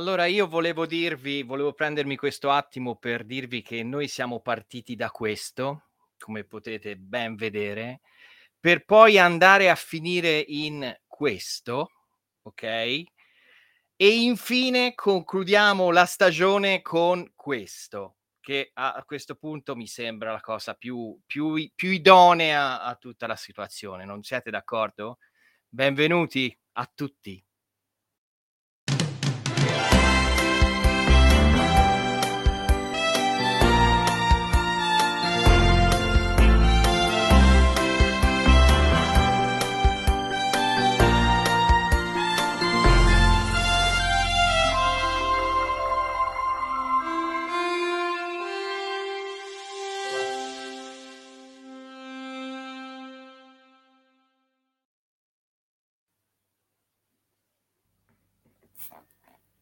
Allora io volevo dirvi volevo prendermi questo attimo per dirvi che noi siamo partiti da questo, come potete ben vedere, per poi andare a finire in questo, okay, e infine concludiamo la stagione con questo, che a questo punto mi sembra la cosa più più più idonea a tutta la situazione, non siete d'accordo? Benvenuti a tutti.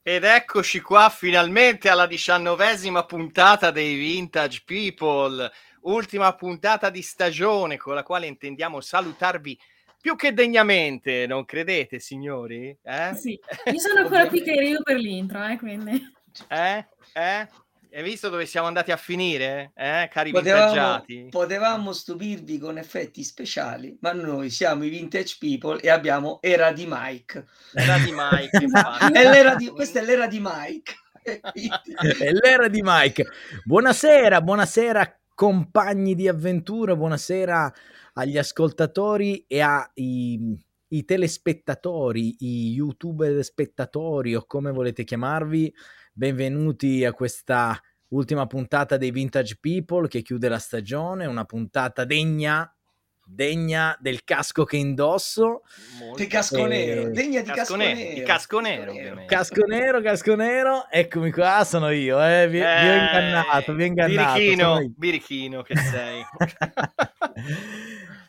Ed eccoci qua finalmente alla diciannovesima puntata dei Vintage People, ultima puntata di stagione con la quale intendiamo salutarvi più che degnamente, non credete signori? Eh? Sì, io sono ancora qui che arrivo per l'intro, eh, quindi. Eh? Eh? Hai visto dove siamo andati a finire, eh, cari Potevamo, vintaggiati? potevamo stupirvi con effetti speciali, ma noi siamo i vintage people e abbiamo era di Mike. Era di Mike, infatti. È l'era di- questa è l'era di Mike. E È l'era di Mike. Buonasera, buonasera compagni di avventura, buonasera agli ascoltatori e ai i telespettatori, i youtuber spettatori o come volete chiamarvi. Benvenuti a questa ultima puntata dei Vintage People che chiude la stagione, una puntata degna degna del casco che indosso. Molto. Di casco Eh, nero, degna di casco casco nero, nero. di casco nero, ovviamente. Casco nero, casco nero, eccomi qua, sono io, eh, vi, vi ho ingannato, vi ho ingannato. Birichino, birichino che sei.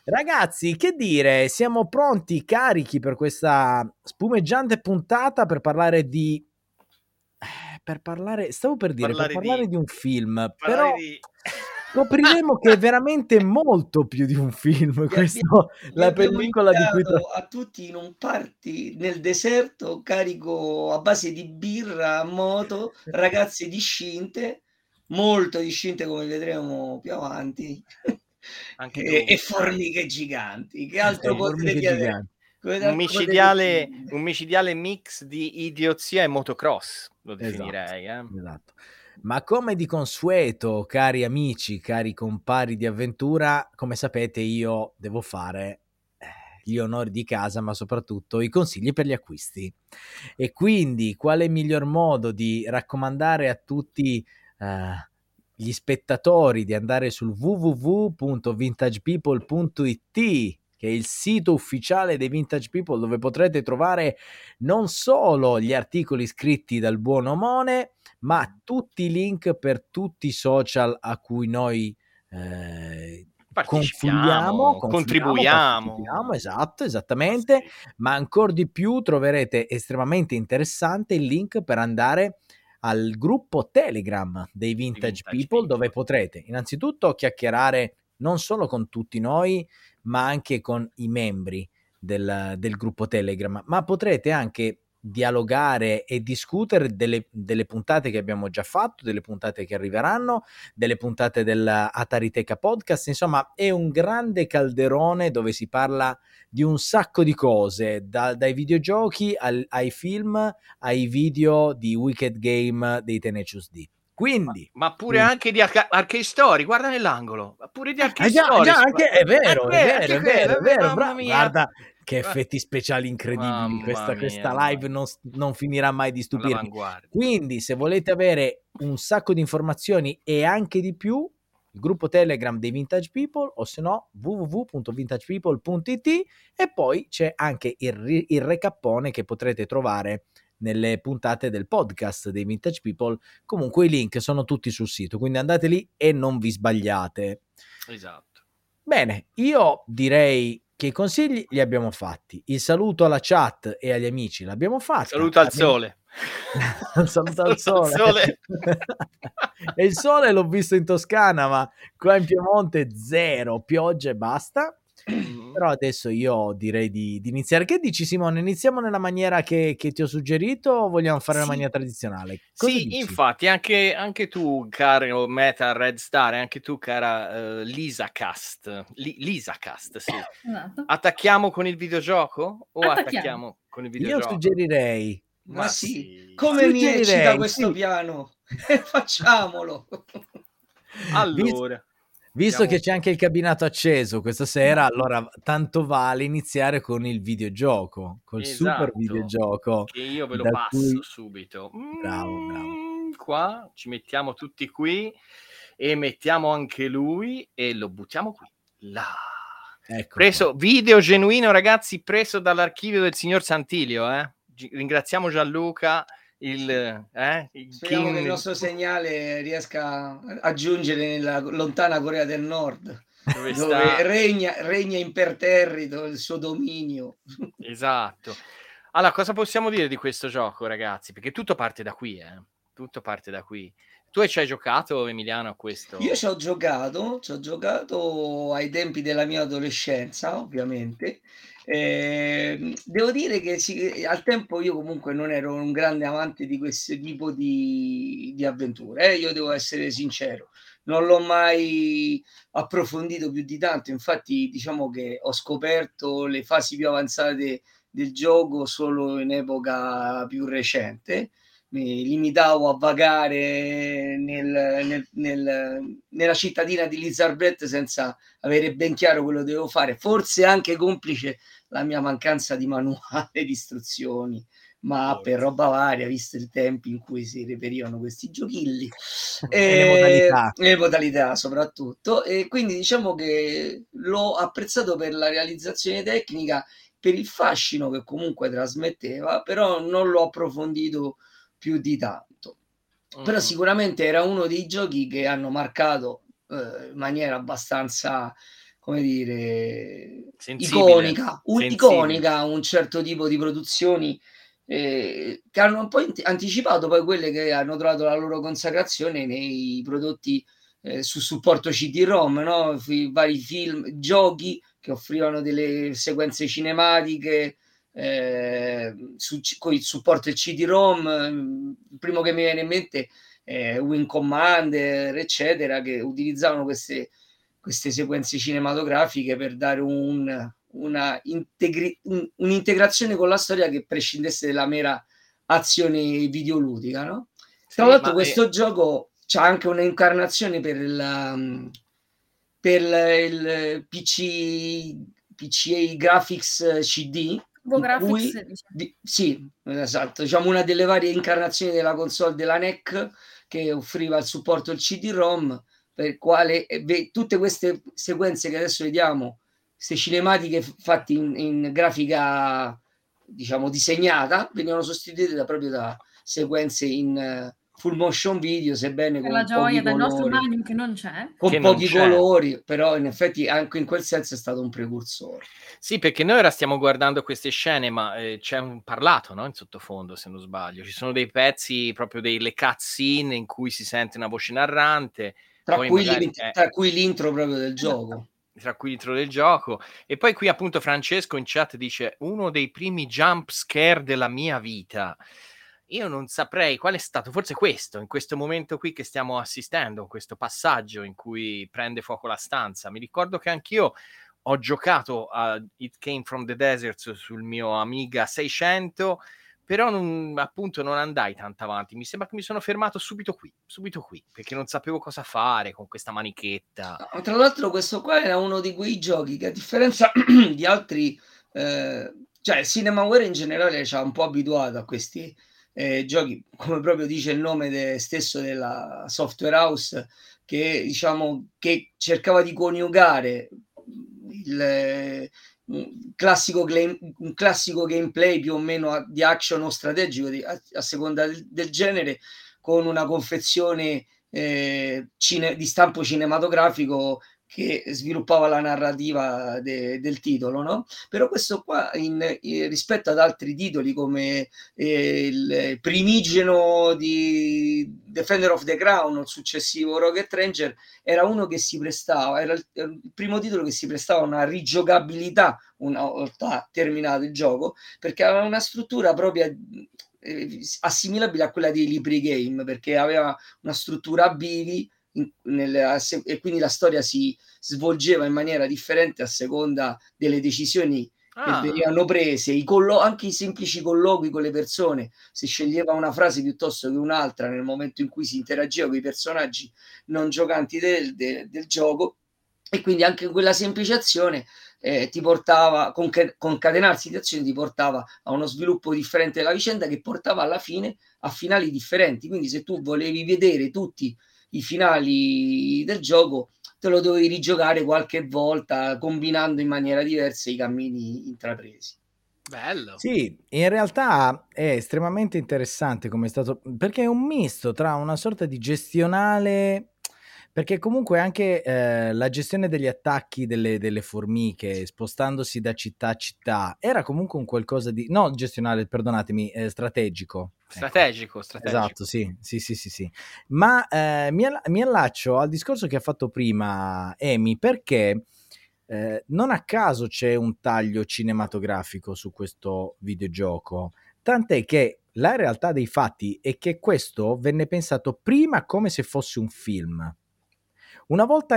Ragazzi, che dire, siamo pronti, carichi per questa spumeggiante puntata per parlare di... eh, Per parlare, stavo per dire, Parlare per parlare di- di, un film, Parlare però di- scopriremo che è veramente molto più di un film, questo, la pellicola di cui... invitato a tutti in un party nel deserto carico a base di birra a moto, ragazze discinte, molto discinte come vedremo più avanti, Anche e, e formiche giganti. Che altro Eh, potete formiche chiedere? giganti. Come un altro micidiale, un micidiale mix di idiozia e motocross, lo Esatto. definirei. eh. Esatto. Ma come di consueto, cari amici, cari compari di avventura, come sapete io devo fare eh, gli onori di casa, ma soprattutto i consigli per gli acquisti. E quindi quale miglior modo di raccomandare a tutti eh, gli spettatori di andare sul www.vintagepeople.it che è il sito ufficiale dei Vintage People dove potrete trovare non solo gli articoli scritti dal buon Omone, ma tutti i link per tutti i social a cui noi eh, contribuiamo. partecipiamo, esatto, esattamente, ma ancora di più troverete estremamente interessante il link per andare al gruppo Telegram dei Vintage, Vintage People, People. dove potrete innanzitutto chiacchierare non solo con tutti noi, ma anche con i membri del, del gruppo Telegram, ma potrete anche dialogare e discutere delle, delle puntate che abbiamo già fatto, delle puntate che arriveranno, delle puntate dell'Atariteca Podcast, insomma è un grande calderone dove si parla di un sacco di cose, da- dai videogiochi al- ai film, ai video di Wicked Game dei Tenacious D. Quindi... Ma pure Quindi- anche di Arca- Arcade Story, guarda nell'angolo. Ma Pure di Arcade Ah, già, Story. già, anche, è vero, è vero, anche è vero, è vero, mamma bravo. mia. Guarda che effetti speciali incredibili. Mamma Questa, mia, questa live non, non finirà mai di stupirmi. Quindi, se volete avere un sacco di informazioni e anche di più, il gruppo Telegram dei Vintage People o se no www.vintagepeople.it e poi c'è anche il, il recappone che potrete trovare nelle puntate del podcast dei Vintage People. Comunque i link sono tutti sul sito, quindi andate lì e non vi sbagliate. Esatto. Bene, io direi che i consigli li abbiamo fatti. Il saluto alla chat e agli amici l'abbiamo fatto. Saluto al sole. Un saluto al sole. sole. e il sole l'ho visto in Toscana, ma qua in Piemonte zero, pioggia e basta. Mm. Però adesso io direi di, di iniziare. Che dici Simone? Iniziamo nella maniera che, che ti ho suggerito o vogliamo fare Sì. la maniera tradizionale? Cosa Sì, dici? infatti, anche, anche tu, caro Meta Red Star, e anche tu, cara eh, Lisa Cast, Li- Lisa Cast, sì. Esatto. Attacchiamo con il videogioco o attacchiamo, Attacchiamo. con il Io videogioco? suggerirei Ma sì, Come mi eccita questo sì. piano? Facciamolo. Allora, Visto Andiamo- che c'è anche il cabinato acceso questa sera, allora tanto vale iniziare con il videogioco, col super Esatto. videogioco. che io ve lo passo cui- subito. Bravo, bravo. Mm, Qua ci mettiamo tutti qui e mettiamo anche lui e lo buttiamo qui. Là. Ecco Preso video genuino, ragazzi, preso dall'archivio del signor Santilio. Eh? Ringraziamo Gianluca, il, eh, il Speriamo king- che il nostro segnale riesca a giungere nella lontana Corea del Nord, dove dove regna, regna imperterrito il suo dominio. Esatto. Allora, cosa possiamo dire di questo gioco, ragazzi? Perché tutto parte da qui, eh? Tutto parte da qui. Tu ci hai giocato, Emiliano, a questo? Io ci ho giocato, ci ho giocato ai tempi della mia adolescenza, ovviamente. Ehm, devo dire che sì, al tempo io comunque non ero un grande amante di questo tipo di, di avventure, eh, io devo essere sincero, non l'ho mai approfondito più di tanto, infatti diciamo che ho scoperto le fasi più avanzate del gioco solo in epoca più recente mi limitavo a vagare nel, nel, nel, nella cittadina di Lizarbet senza avere ben chiaro quello che dovevo fare, forse anche complice la mia mancanza di manuale di istruzioni, ma Forse. per roba varia, visto il tempo in cui si reperivano questi giochilli E le modalità. le modalità soprattutto e quindi diciamo che l'ho apprezzato per la realizzazione tecnica per il fascino che comunque trasmetteva però non l'ho approfondito più di tanto però Mm. sicuramente era uno dei giochi che hanno marcato eh, in maniera abbastanza come dire Sensibile. iconica, un, Sensibile. iconica un certo tipo di produzioni eh, che hanno un po' ant- anticipato poi quelle che hanno trovato la loro consacrazione nei prodotti eh, su supporto CD-ROM, no? I vari film, giochi che offrivano delle sequenze cinematiche eh, su, con il supporto del CD-ROM. Il primo che mi viene in mente è Wing Commander, eccetera, che utilizzavano queste, queste sequenze cinematografiche per dare un, una integri- un- un'integrazione con la storia che prescindesse dalla mera azione videoludica. No? Tra Sì, l'altro, ma, questo eh, gioco c'ha anche un'incarnazione per il, per il PC, PCA Graphics CD. Go Graphics, cui- di- sì, esatto, diciamo una delle varie incarnazioni della console della NEC che offriva il supporto al CD-ROM, per quale eh, ve- tutte queste sequenze che adesso vediamo, queste cinematiche fatte in, in grafica, diciamo, disegnata, venivano sostituite da, proprio da sequenze in full motion video, sebbene Per con la gioia pochi del nostro colori magnum che non c'è. con Che pochi c'è. colori, però in effetti anche in quel senso è stato un precursore. Sì, perché noi ora stiamo guardando queste scene, ma eh, c'è un parlato no? in sottofondo, se non sbaglio. Ci sono dei pezzi, proprio delle cutscene in cui si sente una voce narrante, Tra, cui, magari, eh. tra cui l'intro proprio del gioco. tra cui l'intro del gioco. E poi qui appunto Francesco in chat dice uno dei primi jump scare della mia vita. Io non saprei qual è stato, forse questo, in questo momento qui che stiamo assistendo, questo passaggio in cui prende fuoco la stanza. Mi ricordo che anch'io ho giocato a It Came from the Desert sul mio Amiga 600, però non, appunto non andai tanto avanti. Mi sembra che mi sono fermato subito qui, subito qui, perché non sapevo cosa fare con questa manichetta. Tra l'altro questo qua era uno di quei giochi che a differenza di altri, eh, cioè il Cinemaware in generale ci ha un po' abituato a questi eh, giochi, come proprio dice il nome de- stesso della software house, che diciamo che cercava di coniugare il eh, classico, game- un classico gameplay più o meno di action o strategico di- a, a seconda del, del genere con una confezione eh, cine- di stampo cinematografico che sviluppava la narrativa de, del titolo, no? Però questo qua, in, in, rispetto ad altri titoli come eh, il primigeno di Defender of the Crown, il successivo Rocket Ranger, era uno che si prestava, era il, il primo titolo che si prestava a una rigiocabilità una volta terminato il gioco, perché aveva una struttura propria eh, assimilabile a quella dei libri game, perché aveva una struttura bivi in, nel, e quindi la storia si svolgeva in maniera differente a seconda delle decisioni ah. che venivano prese, I collo- anche i semplici colloqui con le persone, si sceglieva una frase piuttosto che un'altra nel momento in cui si interagiva con i personaggi non giocanti del, del, del gioco e quindi anche quella semplice azione eh, ti portava, conca- concatenarsi di azioni ti portava a uno sviluppo differente della vicenda che portava alla fine a finali differenti. Quindi se tu volevi vedere tutti i finali del gioco, te lo dovevi rigiocare qualche volta combinando in maniera diversa i cammini intrapresi. Bello. Sì, in realtà è estremamente interessante come è stato, perché è un misto tra una sorta di gestionale perché comunque anche eh, la gestione degli attacchi delle, delle, formiche, spostandosi da città a città, era comunque un qualcosa di... no gestionale, perdonatemi, eh, strategico. Strategico, ecco. strategico. Esatto, sì, sì, sì, sì. sì. Ma eh, mi, mi, allaccio al discorso che ha fatto prima Emi, perché... Eh, non a caso c'è un taglio cinematografico su questo videogioco, tant'è che la realtà dei fatti è che questo venne pensato prima come se fosse un film. Una volta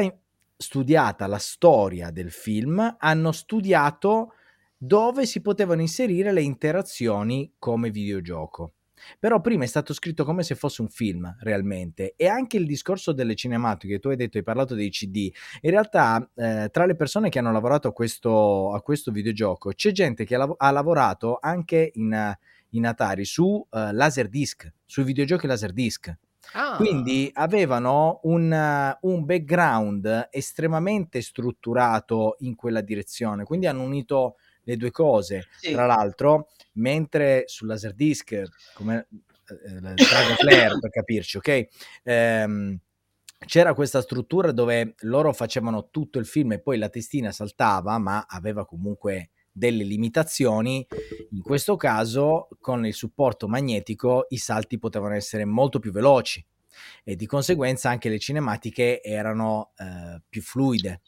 studiata la storia del film, hanno studiato dove si potevano inserire le interazioni come videogioco. Però prima è stato scritto come se fosse un film, realmente. E anche il discorso delle cinematiche, tu hai detto, hai parlato dei CD. In realtà, eh, tra le persone che hanno lavorato a questo, a questo videogioco, c'è gente che ha, lav- ha lavorato anche in, in Atari su uh, Laserdisc, sui videogiochi Laserdisc. Ah. Quindi avevano un, un, background estremamente strutturato in quella direzione, quindi hanno unito le due cose. Sì. Tra l'altro, mentre su Laserdisc, come eh, Dragon Flare per capirci, ok? Ehm, c'era questa struttura dove loro facevano tutto il film e poi la testina saltava, ma aveva comunque delle limitazioni, in questo caso con il supporto magnetico i salti potevano essere molto più veloci e di conseguenza anche le cinematiche erano eh, più fluide.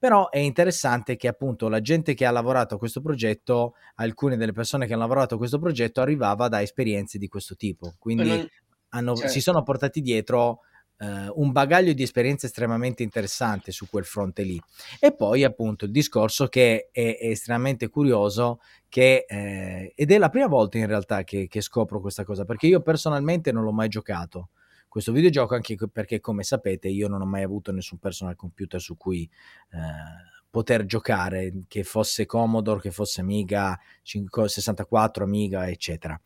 Però è interessante che appunto la gente che ha lavorato a questo progetto, alcune delle persone che hanno lavorato a questo progetto arrivava da esperienze di questo tipo, quindi non... hanno, certo. si sono portati dietro Uh, un bagaglio di esperienze estremamente interessante su quel fronte lì. E poi appunto il discorso che è, è estremamente curioso che, eh, ed è la prima volta in realtà che, che, scopro questa cosa, perché io personalmente non l'ho mai giocato questo videogioco, anche perché come sapete io non ho mai avuto nessun personal computer su cui... Eh, poter giocare, che fosse Commodore, che fosse Amiga 64, Amiga, eccetera.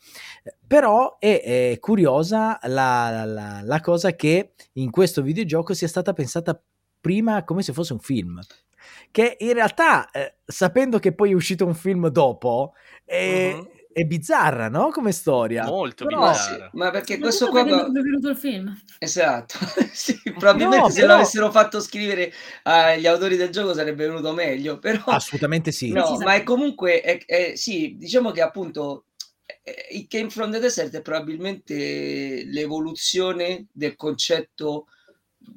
Però è, è curiosa la, la, la, cosa che in questo videogioco sia stata pensata prima come se fosse un film. Che in realtà, eh, sapendo che poi è uscito un film dopo, è, uh-huh è bizzarra, no? Come storia. Molto Però, bizzarra. Sì, ma perché questo qua... È venuto il film. Esatto. sì, probabilmente no, se però... l'avessero fatto scrivere agli autori del gioco sarebbe venuto meglio, però... Assolutamente sì. No, ma è comunque... È, è, sì, diciamo che appunto il Game from the Desert è probabilmente l'evoluzione del concetto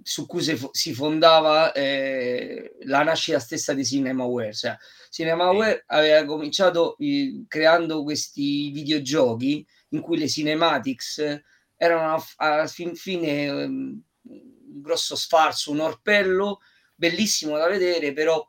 su cui si fondava eh, la nascita stessa di CinemaWare. Cioè, CinemaWare aveva cominciato eh, creando questi videogiochi in cui le cinematics erano alla fin fine um, un grosso sfarzo, un orpello bellissimo da vedere, però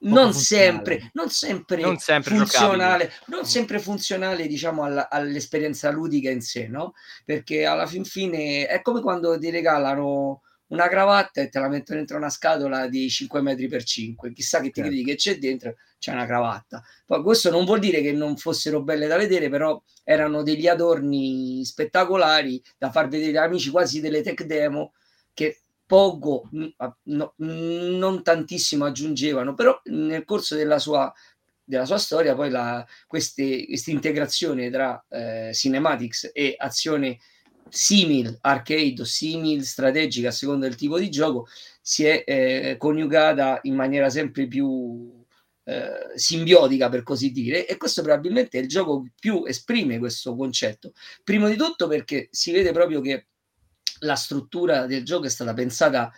non sempre, non sempre, non sempre funzionale, non mm. sempre funzionale diciamo alla, all'esperienza ludica in sé, no? Perché alla fin fine è come quando ti regalano una cravatta e te la mettono dentro una scatola di 5 metri per 5 chissà che ti certo. credi che c'è dentro c'è una cravatta poi questo non vuol dire che non fossero belle da vedere però erano degli adorni spettacolari da far vedere agli amici quasi delle tech demo che poco no, non tantissimo aggiungevano però nel corso della sua della sua storia poi questa integrazione tra eh, cinematics e azione simil arcade o simil strategica a seconda del tipo di gioco si è eh, coniugata in maniera sempre più eh, simbiotica per così dire e questo probabilmente è il gioco che più esprime questo concetto. Prima di tutto perché si vede proprio che la struttura del gioco è stata pensata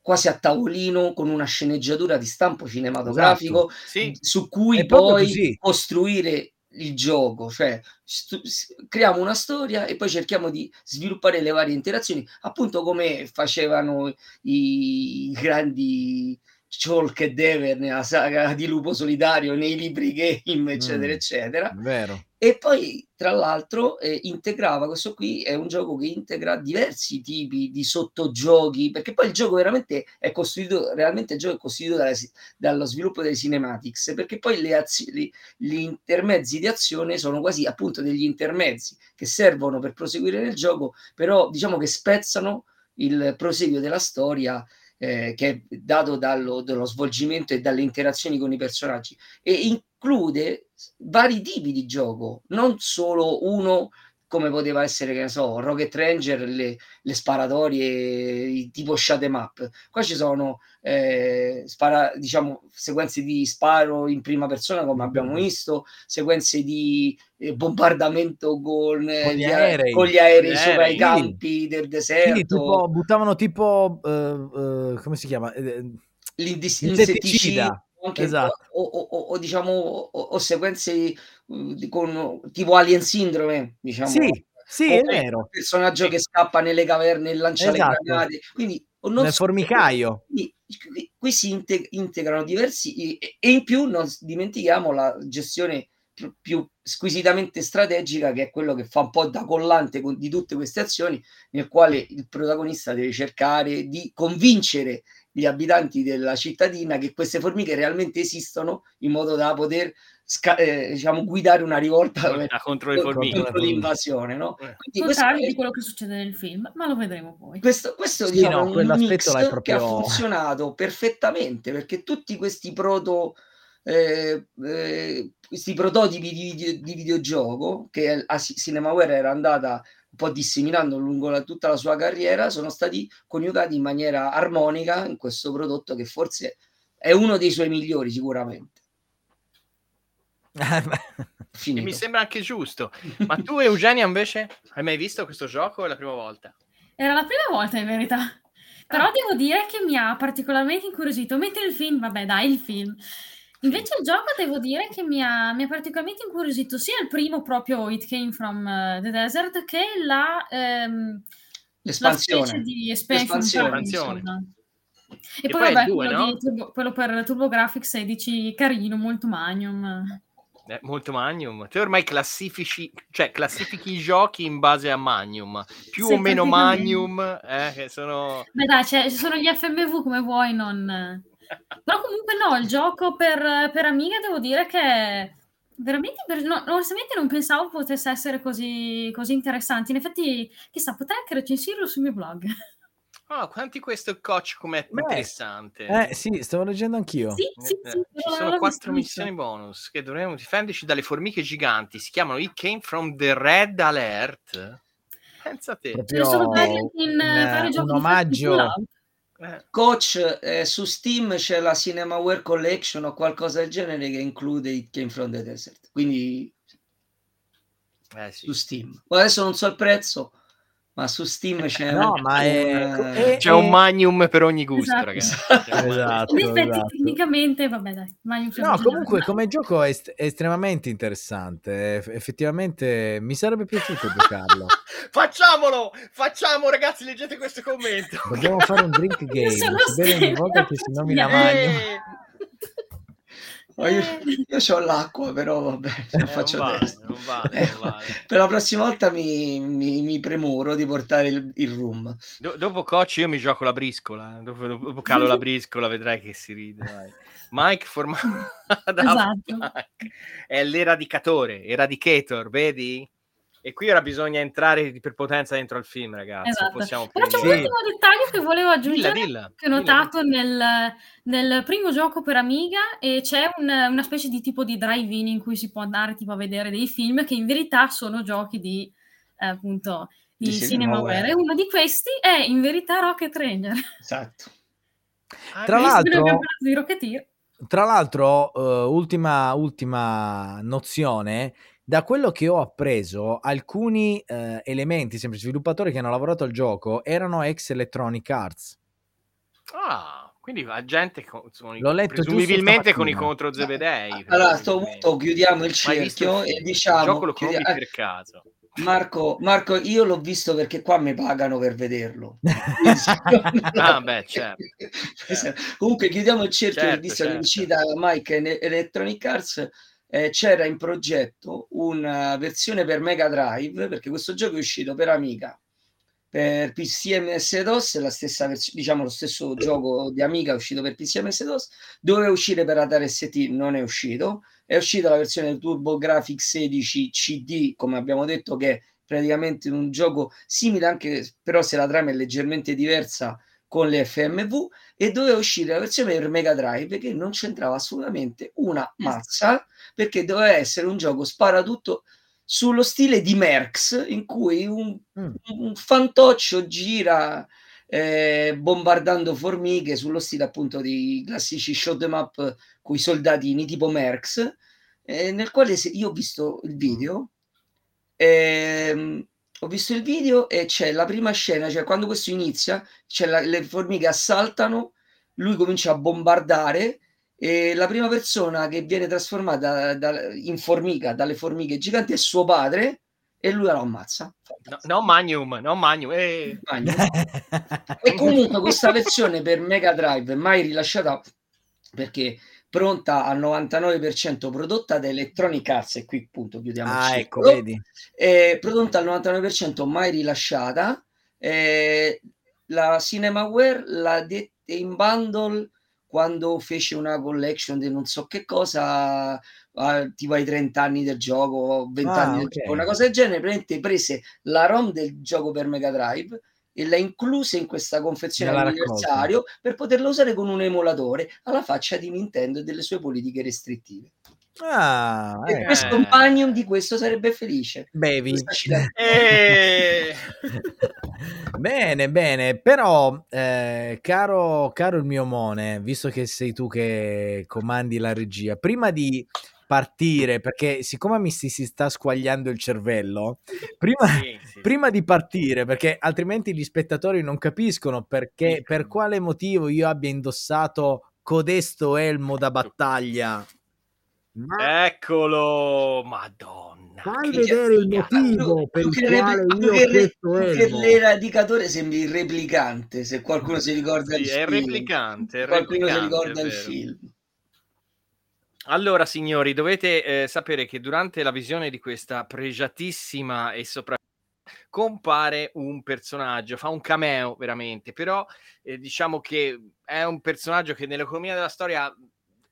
quasi a tavolino con una sceneggiatura di stampo cinematografico esatto. sì. su cui poi costruire il gioco, cioè stu- creiamo una storia e poi cerchiamo di sviluppare le varie interazioni, appunto come facevano i grandi Chalk e Dever nella saga di Lupo Solitario, nei libri game, eccetera, mm, eccetera. Vero. E poi, tra l'altro, eh, integrava questo qui è un gioco che integra diversi tipi di sottogiochi, perché poi il gioco veramente è costruito, realmente il gioco è costituito dalle, dallo sviluppo delle cinematics, perché poi le azioni, gli intermezzi di azione sono quasi appunto degli intermezzi che servono per proseguire nel gioco, però diciamo che spezzano il proseguio della storia eh, che è dato dallo, dallo, svolgimento e dalle interazioni con i personaggi. E include vari tipi di gioco, non solo uno come poteva essere, che ne so, Rocket Ranger, le, le sparatorie tipo shut em up. Qua ci sono eh, spara, diciamo, sequenze di sparo in prima persona, come abbiamo visto, sequenze di eh, bombardamento con, con, gli aerei, con gli aerei sopra i campi del deserto. Quindi tipo, buttavano tipo, uh, uh, come si chiama? L'insetticida. Anche, esatto. o, o, o, diciamo o, sequenze con tipo Alien Syndrome, diciamo. Sì, sì, è vero. Il personaggio che scappa nelle caverne e lancia esatto. le granate. Quindi, Nel so, formicaio. Qui, qui si integ- integrano diversi e, e, in più non dimentichiamo la gestione più, più, squisitamente strategica che è quello che fa un po' da collante con, di tutte queste azioni nel quale il protagonista deve cercare di convincere gli abitanti della cittadina che queste formiche realmente esistono in modo da poter sca- eh, diciamo, guidare una rivolta contro, le formiche. contro l'invasione. No? Eh. Quindi questo è... di quello che succede nel film, ma lo vedremo poi. Questo, questo sì, diciamo, no, è un mix proprio... che ha funzionato perfettamente perché tutti questi proto... Eh, eh, questi prototipi di, di, di, videogioco che a Cinemaware era andata un po' disseminando lungo la, tutta la sua carriera sono stati coniugati in maniera armonica in questo prodotto che forse è uno dei suoi migliori sicuramente mi sembra anche giusto. Ma tu, Eugenia, invece, hai mai visto questo gioco? È la prima volta? Era la prima volta, in verità. Però ah. devo dire che mi ha particolarmente incuriosito. Mentre il film, vabbè, dai, il film. Invece il gioco devo dire che mi ha, mi ha particolarmente incuriosito sia il primo proprio It Came From uh, the Desert che la, ehm, l'espansione. La di expansion. L'espansione. E, e, poi, poi vabbè, 2, quello, no? Turbo, quello per TurboGrafx 16 carino, molto magnum. Eh, molto Magnum. Te ormai classifici, cioè, classifichi i giochi in base a Magnum, più o meno Magnum, eh, che sono... Beh dai, cioè, ci sono gli FMV come vuoi, non... Però comunque no, il gioco per, per Amiga devo dire che veramente, per, no, onestamente non pensavo potesse essere così, così interessante. In effetti, chissà, potrei anche recensirlo sul mio blog. Ah, quanti questo coach com'è Beh, interessante. Eh sì, stavo leggendo anch'io. Sì, sì, sì, eh, ci sono quattro missioni bonus che dovremmo difenderci dalle formiche giganti. Si chiamano It Came from the Red Alert. Pensa te. Proprio sono in, in, un, un omaggio. Eh. Coach, eh, su Steam c'è la Cinemaware Collection o qualcosa del genere che include It Came from the Desert. Quindi eh, sì. su Steam. Adesso non so il prezzo, ma su Steam c'è, no, ma è, c'è è, un magnum per ogni gusto, esatto. ragazzi. esatto, In effetti, esatto. tecnicamente, vabbè, dai. No, comunque, come gioco è, est- è, estremamente interessante. Effettivamente mi sarebbe piaciuto giocarlo. Facciamolo! Facciamo, ragazzi, leggete questo commento. Dobbiamo fare un drink game. Bene ogni volta che si nomina Magnum. Io, eh. io ho l'acqua, però vabbè, eh, faccio non vale, non vale, non vale. per la prossima volta mi, mi, mi premuro di portare il, il rum. Do, dopo coach io mi gioco la briscola, dopo, dopo calo la briscola vedrai che si ride. Vai. Mike formato da esatto. Mike. è l'eradicatore, eradicator, vedi? E qui ora bisogna entrare per potenza dentro al film, ragazzi. Esatto. Però c'è un ultimo dettaglio che volevo aggiungere, dilla, dilla. che ho notato Nel, nel, primo gioco per Amiga e c'è un, una specie di tipo di drive-in in cui si può andare tipo a vedere dei film che in verità sono giochi di, eh, appunto, di, di Cinemaware, e uno di questi è in verità Rocket Ranger. Esatto. Ah, tra l'altro, tra l'altro uh, ultima, ultima nozione, da quello che ho appreso, alcuni uh, elementi, sempre sviluppatori che hanno lavorato al gioco, erano ex Electronic Arts. Ah, quindi la gente con, con L'ho letto presumibilmente con i contro Zebedei. Allora, a questo punto chiudiamo il cerchio e diciamo... Il gioco lo chiudi per caso. Marco, Marco, io l'ho visto perché qua mi pagano per vederlo. ah, beh, certo. Comunque, chiudiamo il cerchio, certo, visto certo. che uscita Mike Electronic Arts. Eh, c'era in progetto una versione per Mega Drive perché questo gioco è uscito per Amiga per PC MS-DOS, la stessa versione, diciamo lo stesso gioco di Amiga è uscito per PC MS-DOS, doveva uscire per Atari ST, non è uscito, è uscita la versione TurboGrafx 16 CD, come abbiamo detto, che è praticamente un gioco simile, anche però se la trama è leggermente diversa con le FMV, e doveva uscire la versione per Mega Drive che non c'entrava assolutamente una mazza, perché doveva essere un gioco sparatutto sullo stile di Merx, in cui un, mm. un fantoccio gira eh, bombardando formiche sullo stile appunto di classici show them up con i soldatini tipo Merx, eh, nel quale se, io ho visto il video, ehm, ho visto il video e c'è la prima scena, cioè quando questo inizia, la, le formiche assaltano, lui comincia a bombardare e la prima persona che viene trasformata da, da, in formica dalle formiche giganti è suo padre e lui lo ammazza. No, no Magnum, no Magnum. Eh. Magnum. e comunque questa versione per Mega Drive mai rilasciata perché pronta al 99% prodotta da Electronic Arts e qui appunto chiudiamo ah, ecco, vedi. Eh, prodotta al 99% mai rilasciata eh, la Cinemaware la dette in bundle quando fece una collection di non so che cosa, tipo ai 30 anni del gioco, 20 ah, anni del okay. gioco, una cosa del genere, prese la ROM del gioco per Mega Drive e la incluse in questa confezione all'anniversario per poterla usare con un emulatore alla faccia di Nintendo e delle sue politiche restrittive. Ah, e eh. questo companion di questo sarebbe felice. Bevi. Eh. bene, bene, però eh, caro, caro il mio Mone, visto che sei tu che comandi la regia, prima di partire, perché siccome mi si, si sta squagliando il cervello, prima, sì, sì, prima di partire, perché altrimenti gli spettatori non capiscono perché, per quale motivo io abbia indossato codesto elmo da battaglia ma... Eccolo, madonna. Fai vedere il motivo per il quale io ho chiesto Per l'eradicatore sembri il replicante, se qualcuno si ricorda sì, il è film. replicante, è qualcuno replicante, si ricorda il film. Allora, signori, dovete eh, sapere che durante la visione di questa pregiatissima e soprattutto compare un personaggio, fa un cameo veramente, però eh, diciamo che è un personaggio che nell'economia della storia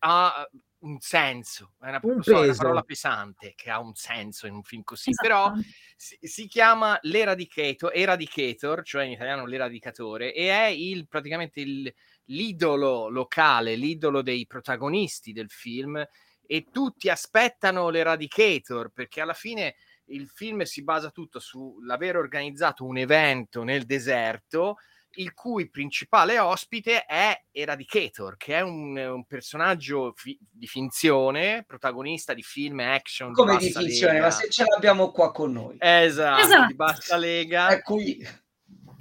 ha un senso, è una, un so, una, parola pesante che ha un senso in un film così, esatto. però si, si, chiama l'Eradicator, Eradicator, cioè in italiano l'eradicatore, e è il, praticamente il, l'idolo locale, l'idolo dei protagonisti del film e tutti aspettano l'Eradicator perché alla fine il film si basa tutto sull'aver organizzato un evento nel deserto il cui principale ospite è Eradicator, che è un, un personaggio fi- di finzione, protagonista di film action. Come di, di finzione, lega. ma se ce l'abbiamo qua con noi. Esatto, esatto. di bassa lega. Ecco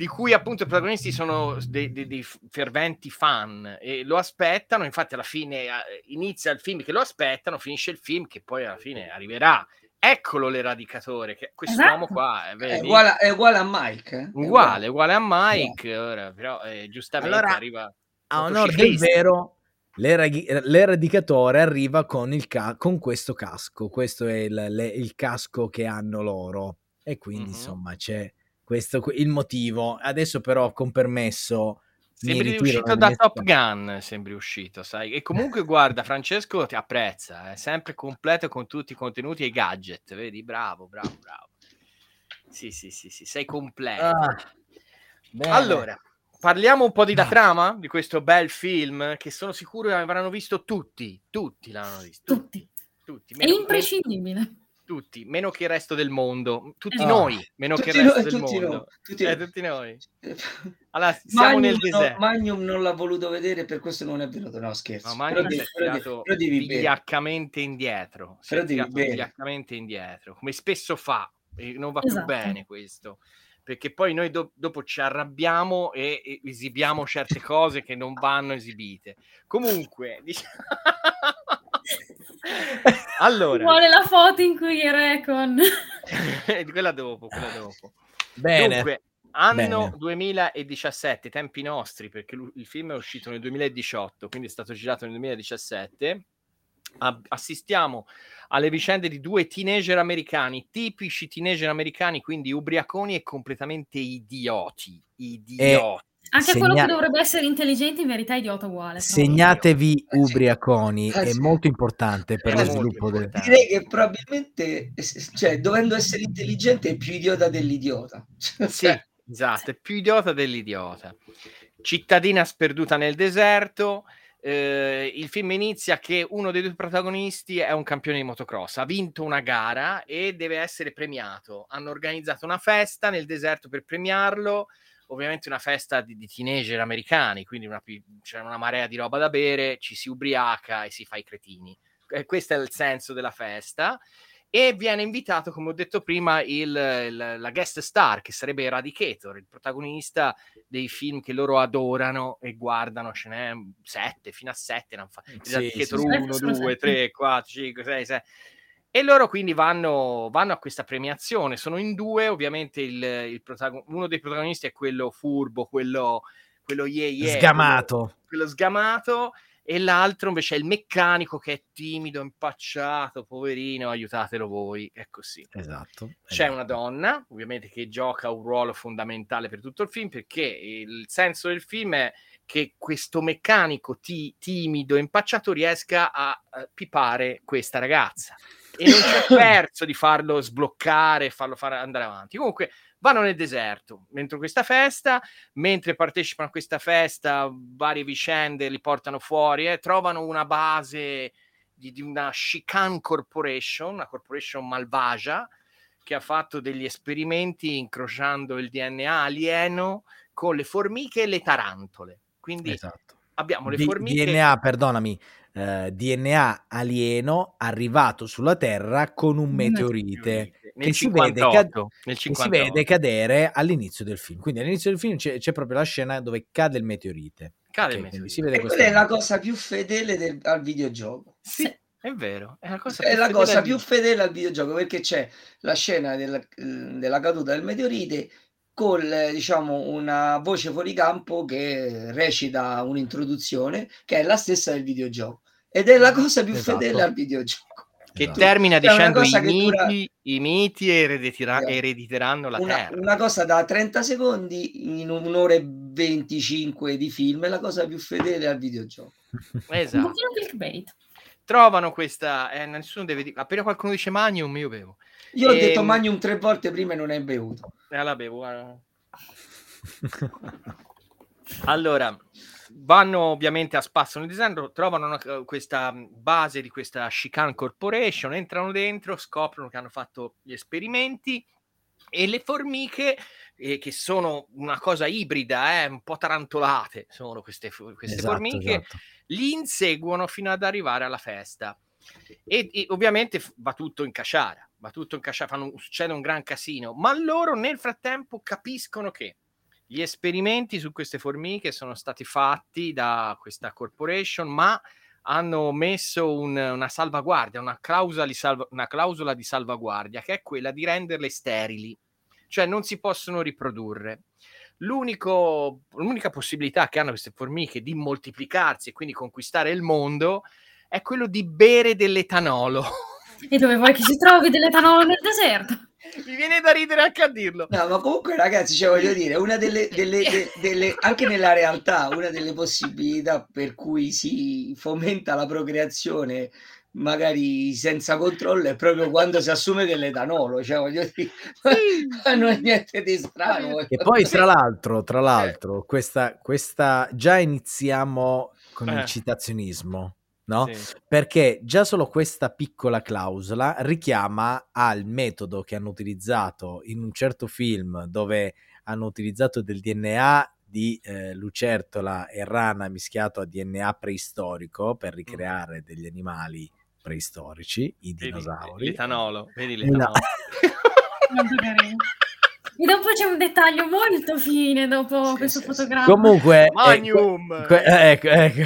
di cui appunto i protagonisti sono dei, dei, dei, ferventi fan e lo aspettano, infatti alla fine eh, inizia il film che lo aspettano, finisce il film che poi alla fine arriverà Eccolo l'eradicatore, che quest'uomo esatto. qua eh, è uguale, è uguale, a Mike. Eh? Uguale, uguale a Mike, yeah. ora, però eh, giustamente allora, arriva... A onore del vero, l'eradicatore arriva con, il ca- con questo casco, questo è il, le, il, casco che hanno loro e quindi mm-hmm. insomma c'è questo il motivo. Adesso però con permesso Sembri uscito da Top Gun, sembri uscito, sai? E comunque guarda, Francesco ti apprezza, è sempre completo con tutti i contenuti e i gadget, vedi? Bravo, bravo, bravo. Sì, sì, sì, sì, sei completo. Ah, allora, parliamo un po' di da trama di questo bel film che sono sicuro avranno visto tutti, tutti l'hanno visto. Tutti. tutti. È imprescindibile. Tutti, meno che il resto del mondo, tutti Eh. noi, meno Tutti che il resto noi, del tutti mondo. noi, tutti Eh, noi. tutti noi. Allora, siamo Magnum, nel no, deserto. Magnum non l'ha voluto vedere, per questo non è venuto. No, scherzo. No, però, Magnum però, devi, tirato però devi bene. vigliaccamente indietro. Si Però devi vigliaccamente indietro, come spesso fa. E non va Esatto. più bene questo. Perché poi noi do- dopo ci arrabbiamo e, e esibiamo certe cose che non vanno esibite. Comunque, diciamo... allora, Vuole la foto in cui era con... quella dopo, quella dopo. Bene. Dunque, anno Bene. 2017, tempi nostri, perché lu- il film è uscito nel 2018, quindi è stato girato nel 2017. A- assistiamo alle vicende di due teenager americani, tipici teenager americani, quindi ubriaconi e completamente idioti. Idioti. Anche quello Segna- che dovrebbe essere intelligente in verità è idiota uguale. però. Segnatevi Eh, sì. ubriaconi, Eh, è sì. molto importante per È lo sviluppo del... importante. Direi che probabilmente, eh, cioè, dovendo essere intelligente, è più idiota dell'idiota. Sì, esatto, è più idiota dell'idiota. Cittadina sperduta nel deserto. eh, il film inizia che uno dei due protagonisti è un campione di motocross, ha vinto una gara e deve essere premiato. Hanno organizzato una festa nel deserto per premiarlo, ovviamente una festa di, di teenager americani, quindi c'è una marea di roba da bere, ci si ubriaca e si fa i cretini. Eh, questo è il senso della festa e viene invitato, come ho detto prima, il, il- la guest star, che sarebbe Eradicator, il protagonista dei film che loro adorano e guardano, ce n'è sette, fino a sette, ne hanno fa- Sì, Eradicator sì, sì. 1, Sono 2, sette. 3, 4, 5, 6, 7. E loro quindi vanno, vanno a questa premiazione, sono in due, ovviamente il, il protago- uno dei protagonisti è quello furbo, quello, quello yeah, yeah, Sgamato. quello- quello sgamato, e l'altro invece è il meccanico che è timido, impacciato, poverino, aiutatelo voi, è così. Esatto. C'è esatto. una donna, ovviamente, che gioca un ruolo fondamentale per tutto il film, perché il senso del film è che questo meccanico ti- timido, impacciato, riesca a, eh, pipare questa ragazza. E non c'è verso di farlo sbloccare, farlo fare andare avanti. Comunque vanno nel deserto, dentro questa festa, mentre partecipano a questa festa, varie vicende li portano fuori e trovano una base di, di una chicane corporation, una corporation malvagia, che ha fatto degli esperimenti incrociando il DNA alieno con le formiche e le tarantole. Quindi Esatto. abbiamo le D- formiche. DNA, perdonami, eh, DNA alieno arrivato sulla Terra con un meteorite nel che si, vede 58, cad- nel che si 58. vede cadere all'inizio del film. Quindi all'inizio del film c'è, c'è proprio la scena dove cade il meteorite. Cade Ok, il meteorite. si E quella è la cosa più fedele del- al videogioco. Sì, è vero, è la cosa È più la fedele cosa al- più fedele al videogioco perché c'è la scena del- della caduta del meteorite con diciamo una voce fuori campo che recita un'introduzione che è la stessa del videogioco ed è la cosa più Esatto. fedele al videogioco. che Esatto. termina dicendo i che dura- miti, i miti ereditera- Esatto. erediteranno la Una, terra. una cosa da 30 secondi in un'ora e 25 di film è la cosa più fedele al videogioco. Un Esatto. pochino clickbait. Trovano questa, eh, nessuno deve dire, appena qualcuno dice Magnum io bevo. Io ho detto Ehm, Magnum tre volte prima e non hai bevuto. Eh, la bevo, guarda. Allora, vanno ovviamente a spasso nel design, trovano una- questa base di questa Chicane Corporation, entrano dentro, scoprono che hanno fatto gli esperimenti e le formiche, eh, che sono una cosa ibrida, eh, un po' tarantolate, sono queste, queste Esatto, formiche, esatto. li inseguono fino ad arrivare alla festa. E, e ovviamente va tutto in casciara, va tutto in casciara, fanno- succede un gran casino, ma loro nel frattempo capiscono che gli esperimenti su queste formiche sono stati fatti da questa corporation, ma hanno messo un- una salvaguardia, una clausola, di salva- una clausola di salvaguardia, che è quella di renderle sterili, cioè non si possono riprodurre. L'unico, l'unica possibilità che hanno queste formiche di moltiplicarsi e quindi conquistare il mondo è quello di bere dell'etanolo. E dove vuoi che si trovi dell'etanolo nel deserto? Mi viene da ridere anche a dirlo. No, ma comunque, ragazzi, cioè, voglio dire, una delle, delle- de- delle- anche nella realtà, una delle possibilità per cui si fomenta la procreazione, magari senza controllo, è proprio quando si assume dell'etanolo. Cioè, voglio dire, non è niente di strano. E poi, tra l'altro, tra Eh. l'altro, questa, questa già iniziamo con Eh. il citazionismo. No? Sì. Perché già solo questa piccola clausola richiama al metodo che hanno utilizzato in un certo film dove hanno utilizzato del DNA di eh, lucertola e rana mischiato a DNA preistorico per ricreare degli animali preistorici, i Vedi, dinosauri. l'etanolo, vedi no. l'etanolo. E dopo c'è un dettaglio molto fine dopo Sì, questo sì, fotogramma. Comunque, eh, Magnum! que- eh, ecco, ecco.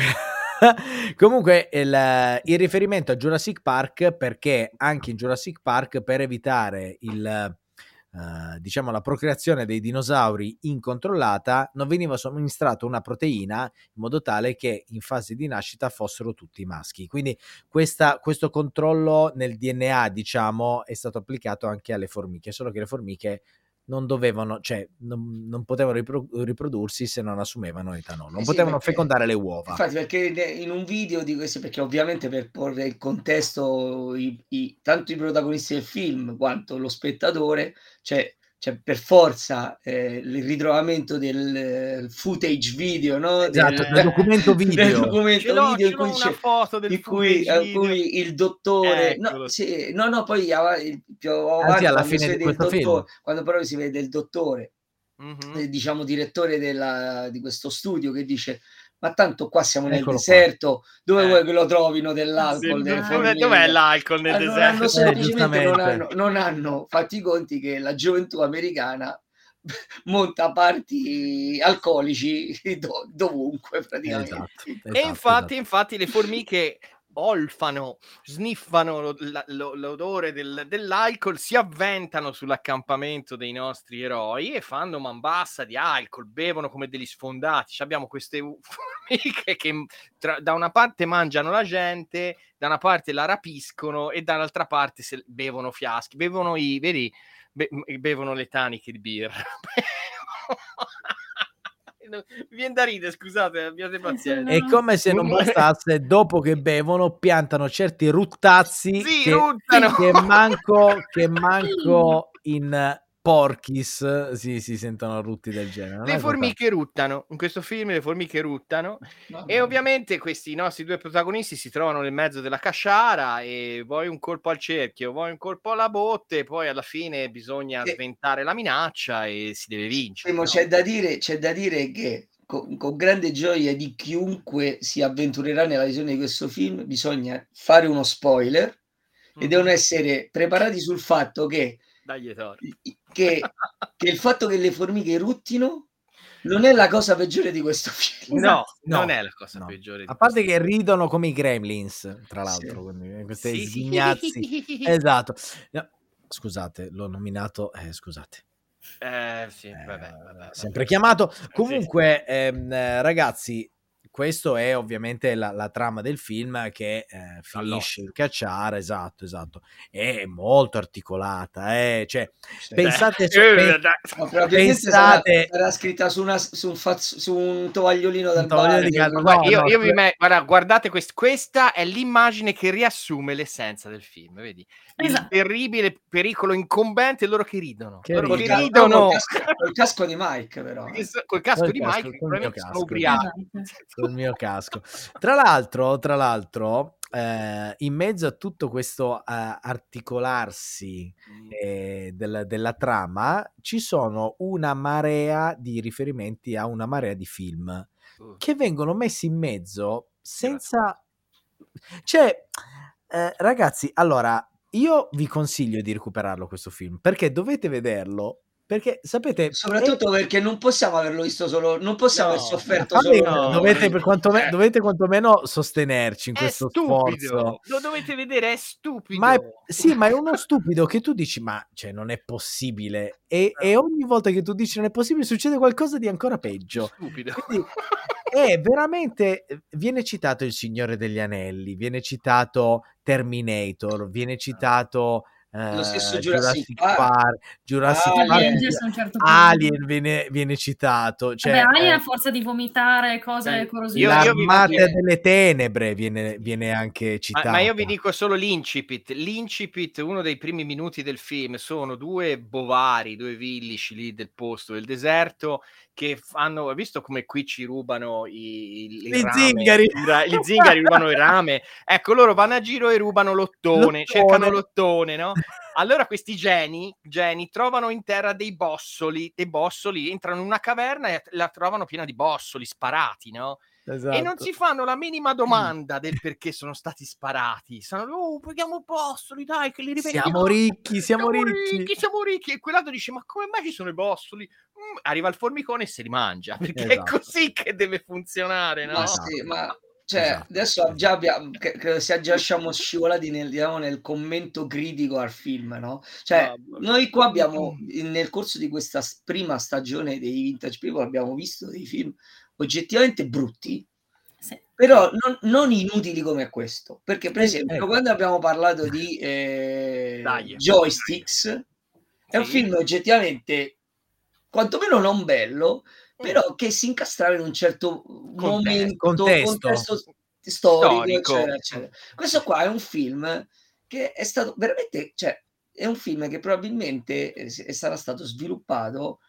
Comunque il, il riferimento a Jurassic Park perché anche in Jurassic Park per evitare il, eh, diciamo la procreazione dei dinosauri incontrollata non veniva somministrata una proteina in modo tale che in fase di nascita fossero tutti maschi. Quindi questa- questo controllo nel DNA diciamo è stato applicato anche alle formiche solo che le formiche non dovevano, cioè non, non potevano ripro- riprodursi se non assumevano etanolo, non Eh sì, potevano perché- fecondare le uova. Infatti, perché in un video di questi, perché ovviamente per porre in contesto i, i- tanto i protagonisti del film quanto lo spettatore, c'è, c'è per forza eh, il ritrovamento del eh, footage video, no? Esatto, del, del documento del video. documento Ce l'ho, video ce in cui una c'è foto del in cui, in cui il dottore no, Eccolo. sì, no, no, poi più avanti, Anzi, alla quando si fine di vede il questo film. dottore, quando però si vede il dottore Mhm. eh, diciamo direttore della- di questo studio che dice ma tanto qua siamo nel Eccolo qua. deserto dove Eh. vuoi che lo trovino Sì, dell'alcol delle dov'è- dov'è, formiche?" dov'è l'alcol nel Ah, non hanno deserto? semplicemente non hanno, non hanno fatti i conti che la gioventù americana monta parti alcolici do- dovunque praticamente Esatto, E esatto, infatti, esatto. infatti le formiche olfano, sniffano l'odore del- dell'alcol, si avventano sull'accampamento dei nostri eroi e fanno man bassa di alcol, bevono come degli sfondati. Ci abbiamo queste formiche che m- tra- da una parte mangiano la gente, da una parte la rapiscono e dall'altra parte se- bevono fiaschi, bevono i, vedi, be- bevono le taniche di birra. Mi viene da ridere, scusate, abbiate pazienza. È come se non bastasse, dopo che bevono, piantano certi ruttazzi Sì, che, che manco, che manco in Porchis si, si sentono rutti del genere. Non Le formiche ruttano, in questo film le formiche ruttano e ovviamente questi nostri due protagonisti si trovano nel mezzo della casciara e vuoi un colpo al cerchio, vuoi un colpo alla botte, poi alla fine bisogna E- sventare la minaccia e si deve vincere. Primo, no? c'è, da dire, c'è da dire che con, con grande gioia di chiunque si avventurerà nella visione di questo film bisogna fare uno spoiler e Mhm. devono essere preparati sul fatto che, Dagli Ettore. Che, che il fatto che le formiche ruttino non è la cosa peggiore di questo film. No, No, non è la cosa no. peggiore. A parte che ridono come i gremlins, tra Sì. l'altro, quindi, questi Sì, sì. sghignazzi. Esatto. No, Scusate, l'ho nominato, eh, scusate. Eh, sì, Eh, vabbè, vabbè, sempre vabbè. chiamato. Sì, Comunque, ehm, eh, ragazzi, questo è ovviamente la, la trama del film che eh, finisce il cacciare, esatto, esatto. È molto articolata, eh, cioè, pensate, su- Eh, pe- probabilmente sarà, pensate- sarà scritta su, una, su, un fazz- su un tovagliolino dal bar, di che- casa, ma- no, io, no, io vi que- me- guarda, guardate quest- questa è l'immagine che riassume l'essenza del film, vedi? Il Esatto. terribile pericolo incombente e loro che ridono. Che loro col, che ridono no, col casco, col casco di Mike però. Col casco Col di casco, Mike, probabilmente sono ubriachi. Col mio casco. Tra l'altro, tra l'altro, eh, in mezzo a tutto questo eh, articolarsi Mm. eh, del- della trama, ci sono una marea di riferimenti a una marea di film Uh, che vengono messi in mezzo senza... Cioè, eh, ragazzi, allora, io vi consiglio di recuperarlo questo film, perché dovete vederlo, perché sapete... Soprattutto perché non possiamo averlo visto solo, non possiamo No, aver sofferto solo no, dovete, per quanto eh. dovete quantomeno sostenerci in È questo stupido, sforzo. lo dovete vedere, è stupido. Ma è, sì, ma è uno stupido che tu dici, ma cioè, non è possibile. E, e ogni volta che tu dici non è possibile, succede qualcosa di ancora peggio. Stupido. Quindi è veramente. Viene citato Il Signore degli Anelli, viene citato Terminator, viene citato lo stesso eh, Jurassic, Jurassic Park, Park, Jurassic Alien. Park, Avengers a un certo. Alien viene, viene citato, cioè, Vabbè, Alien eh, a forza di vomitare cose Eh, corrosive. io- io vi l'armata delle tenebre viene, viene anche Ma, citata. ma io vi dico solo l'incipit. L'incipit, uno dei primi minuti del film, sono due bovari, due villici lì del posto, del deserto, che fanno, hai visto come qui ci rubano i, il Gli zingari. I ra- Gli zingari rubano il rame. Ecco, loro vanno a giro e rubano l'ottone, L'ottone. cercano l'ottone, no? Allora questi geni, geni trovano in terra dei bossoli, dei bossoli, entrano in una caverna e la trovano piena di bossoli sparati, no? Esatto. E non si fanno la minima domanda del perché sono stati sparati. Sono, oh, prendiamo bossoli, dai, che li rivendiamo. Siamo ricchi, siamo ricchi. Siamo ricchi. E quell'altro dice, ma come mai ci sono i bossoli? Mm, arriva il formicone e se li mangia, perché Esatto. è così che deve funzionare, no? Ma Esatto. sì, ma cioè, Esatto. adesso già abbiamo, che, credo sia già siamo scivolati nel, diciamo, nel commento critico al film, no? Cioè, Ah, noi qua abbiamo, nel corso di questa prima stagione dei Vintage People, abbiamo visto dei film oggettivamente brutti, Sì. però non, non inutili come questo. Perché, per Eh, esempio, ecco. quando abbiamo parlato di eh, Dai. Joysticks, è un Sì. film oggettivamente quantomeno non bello, però che si incastrava in un certo momento, contesto. contesto storico, Storico. eccetera, eccetera. Questo qua è un film che è stato veramente, cioè, è un film che probabilmente eh, sarà stato sviluppato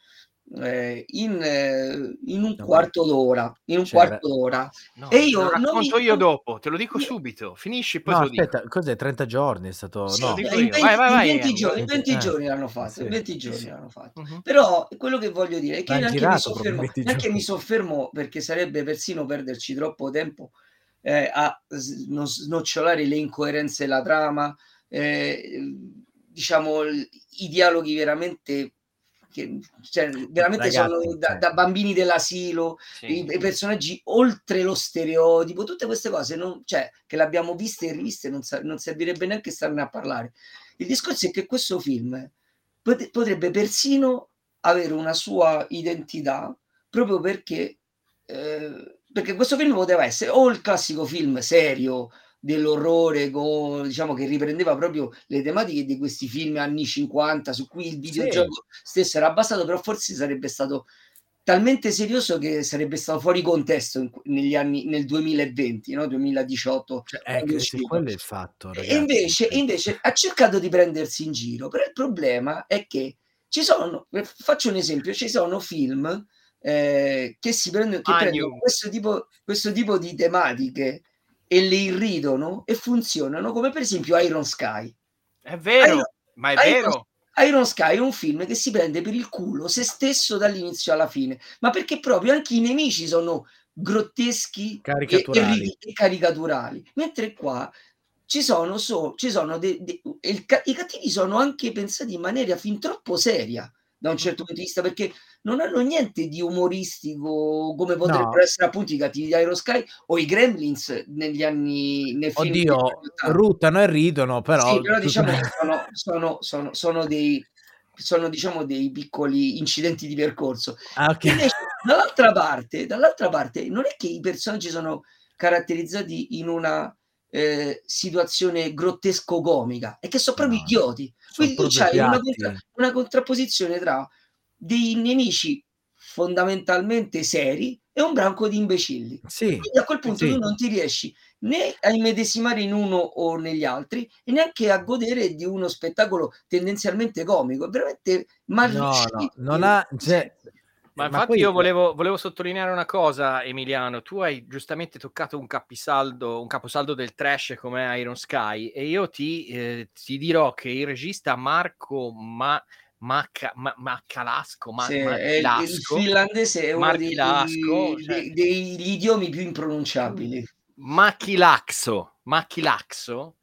eh, in, eh, in un No, quarto d'ora, in un C'era- quarto d'ora. No, E io lo non racconto mi- io dopo, te lo dico Io- subito. Finisci, poi No, te lo dico. aspetta, cos'è? 30 giorni è stato... Sì, no. dico in io. 20, Vai, vai, vai, 20 Ian. giorni, in 20 Eh, giorni l'hanno fatto, sì. in 20 giorni Sì. l'hanno fatto. Mhm. Però quello che voglio dire è che neanche mi, soffermo, 20 neanche giorni. mi soffermo perché sarebbe persino perderci troppo tempo eh, a snocciolare le incoerenze della trama, eh, diciamo i dialoghi veramente che cioè, veramente Ragazzi, sono da, da bambini dell'asilo, Sì. i, i personaggi oltre lo stereotipo, tutte queste cose non, cioè, che l'abbiamo viste e riviste, non, non servirebbe neanche starne a parlare. Il discorso è che questo film pot- potrebbe persino avere una sua identità proprio perché, eh, perché questo film poteva essere o il classico film serio dell'orrore co- diciamo che riprendeva proprio le tematiche di questi film anni 50 su cui il videogioco stesso era basato però forse sarebbe stato talmente serioso che sarebbe stato fuori contesto in- negli anni nel 2020 no? 2018 Cioè, ecco, quello è il fatto, ragazzi. invece, e invece ha cercato di prendersi in giro, però il problema è che ci sono, faccio un esempio, ci sono film eh, che, si prendono, che prendono questo tipo, questo tipo di tematiche e le irridono e funzionano, come per esempio Iron Sky. È vero, Iron- ma è Iron- vero. Iron Sky è un film che si prende per il culo se stesso dall'inizio alla fine, ma perché proprio anche i nemici sono grotteschi e- Caricaturali. e, e caricaturali, mentre qua ci sono, so- ci sono de- de- il i cattivi sono anche pensati in maniera fin troppo seria da un certo punto di vista perché non hanno niente di umoristico come potrebbero No. essere appunto i cattivi di Iron Sky o i Gremlins negli anni nel film Oddio, anni 80. ruttano e ridono, però... Sì, però diciamo sono, sono, sono, sono dei sono diciamo dei piccoli incidenti di percorso. Ah, ok. Invece, dall'altra parte, dall'altra parte, non è che i personaggi sono caratterizzati in una eh, situazione grottesco-comica, è che sono proprio No, idioti. Quindi proprio c'hai una, contra- una contrapposizione tra dei nemici fondamentalmente seri e un branco di imbecilli. Sì, Quindi a quel punto sì. tu non ti riesci né a immedesimare in uno o negli altri e neanche a godere di uno spettacolo tendenzialmente comico, veramente mal No, no, non ha... Cioè, Ma ma infatti poi- io volevo, volevo sottolineare una cosa, Emiliano. Tu hai giustamente toccato un capisaldo, un caposaldo del trash come Iron Sky, e io ti, eh, ti dirò che il regista Marco Ma, Macca- Ma- Maccalasco, Ma- Sì, è il- il Marchilasco, finlandese è uno dei, Marchilasco, dei- cioè- degli idiomi più impronunciabili. Machilaxo, Machilaxo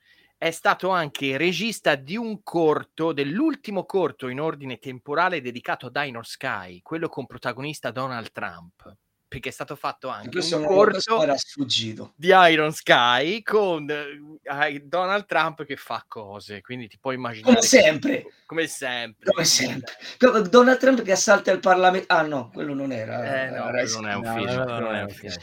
è stato anche regista di un corto, dell'ultimo corto in ordine temporale dedicato a Dino Sky, quello con protagonista Donald Trump, perché è stato fatto anche Questo, un corto era sfuggito. di Iron Sky con eh, Donald Trump che fa cose, quindi ti puoi immaginare Come sempre, come sempre. come sempre. Come Donald Trump che assalta il Parlamento. Ah no, quello non era. Eh, no, era- non è un No, film, no, no, non no, è un film.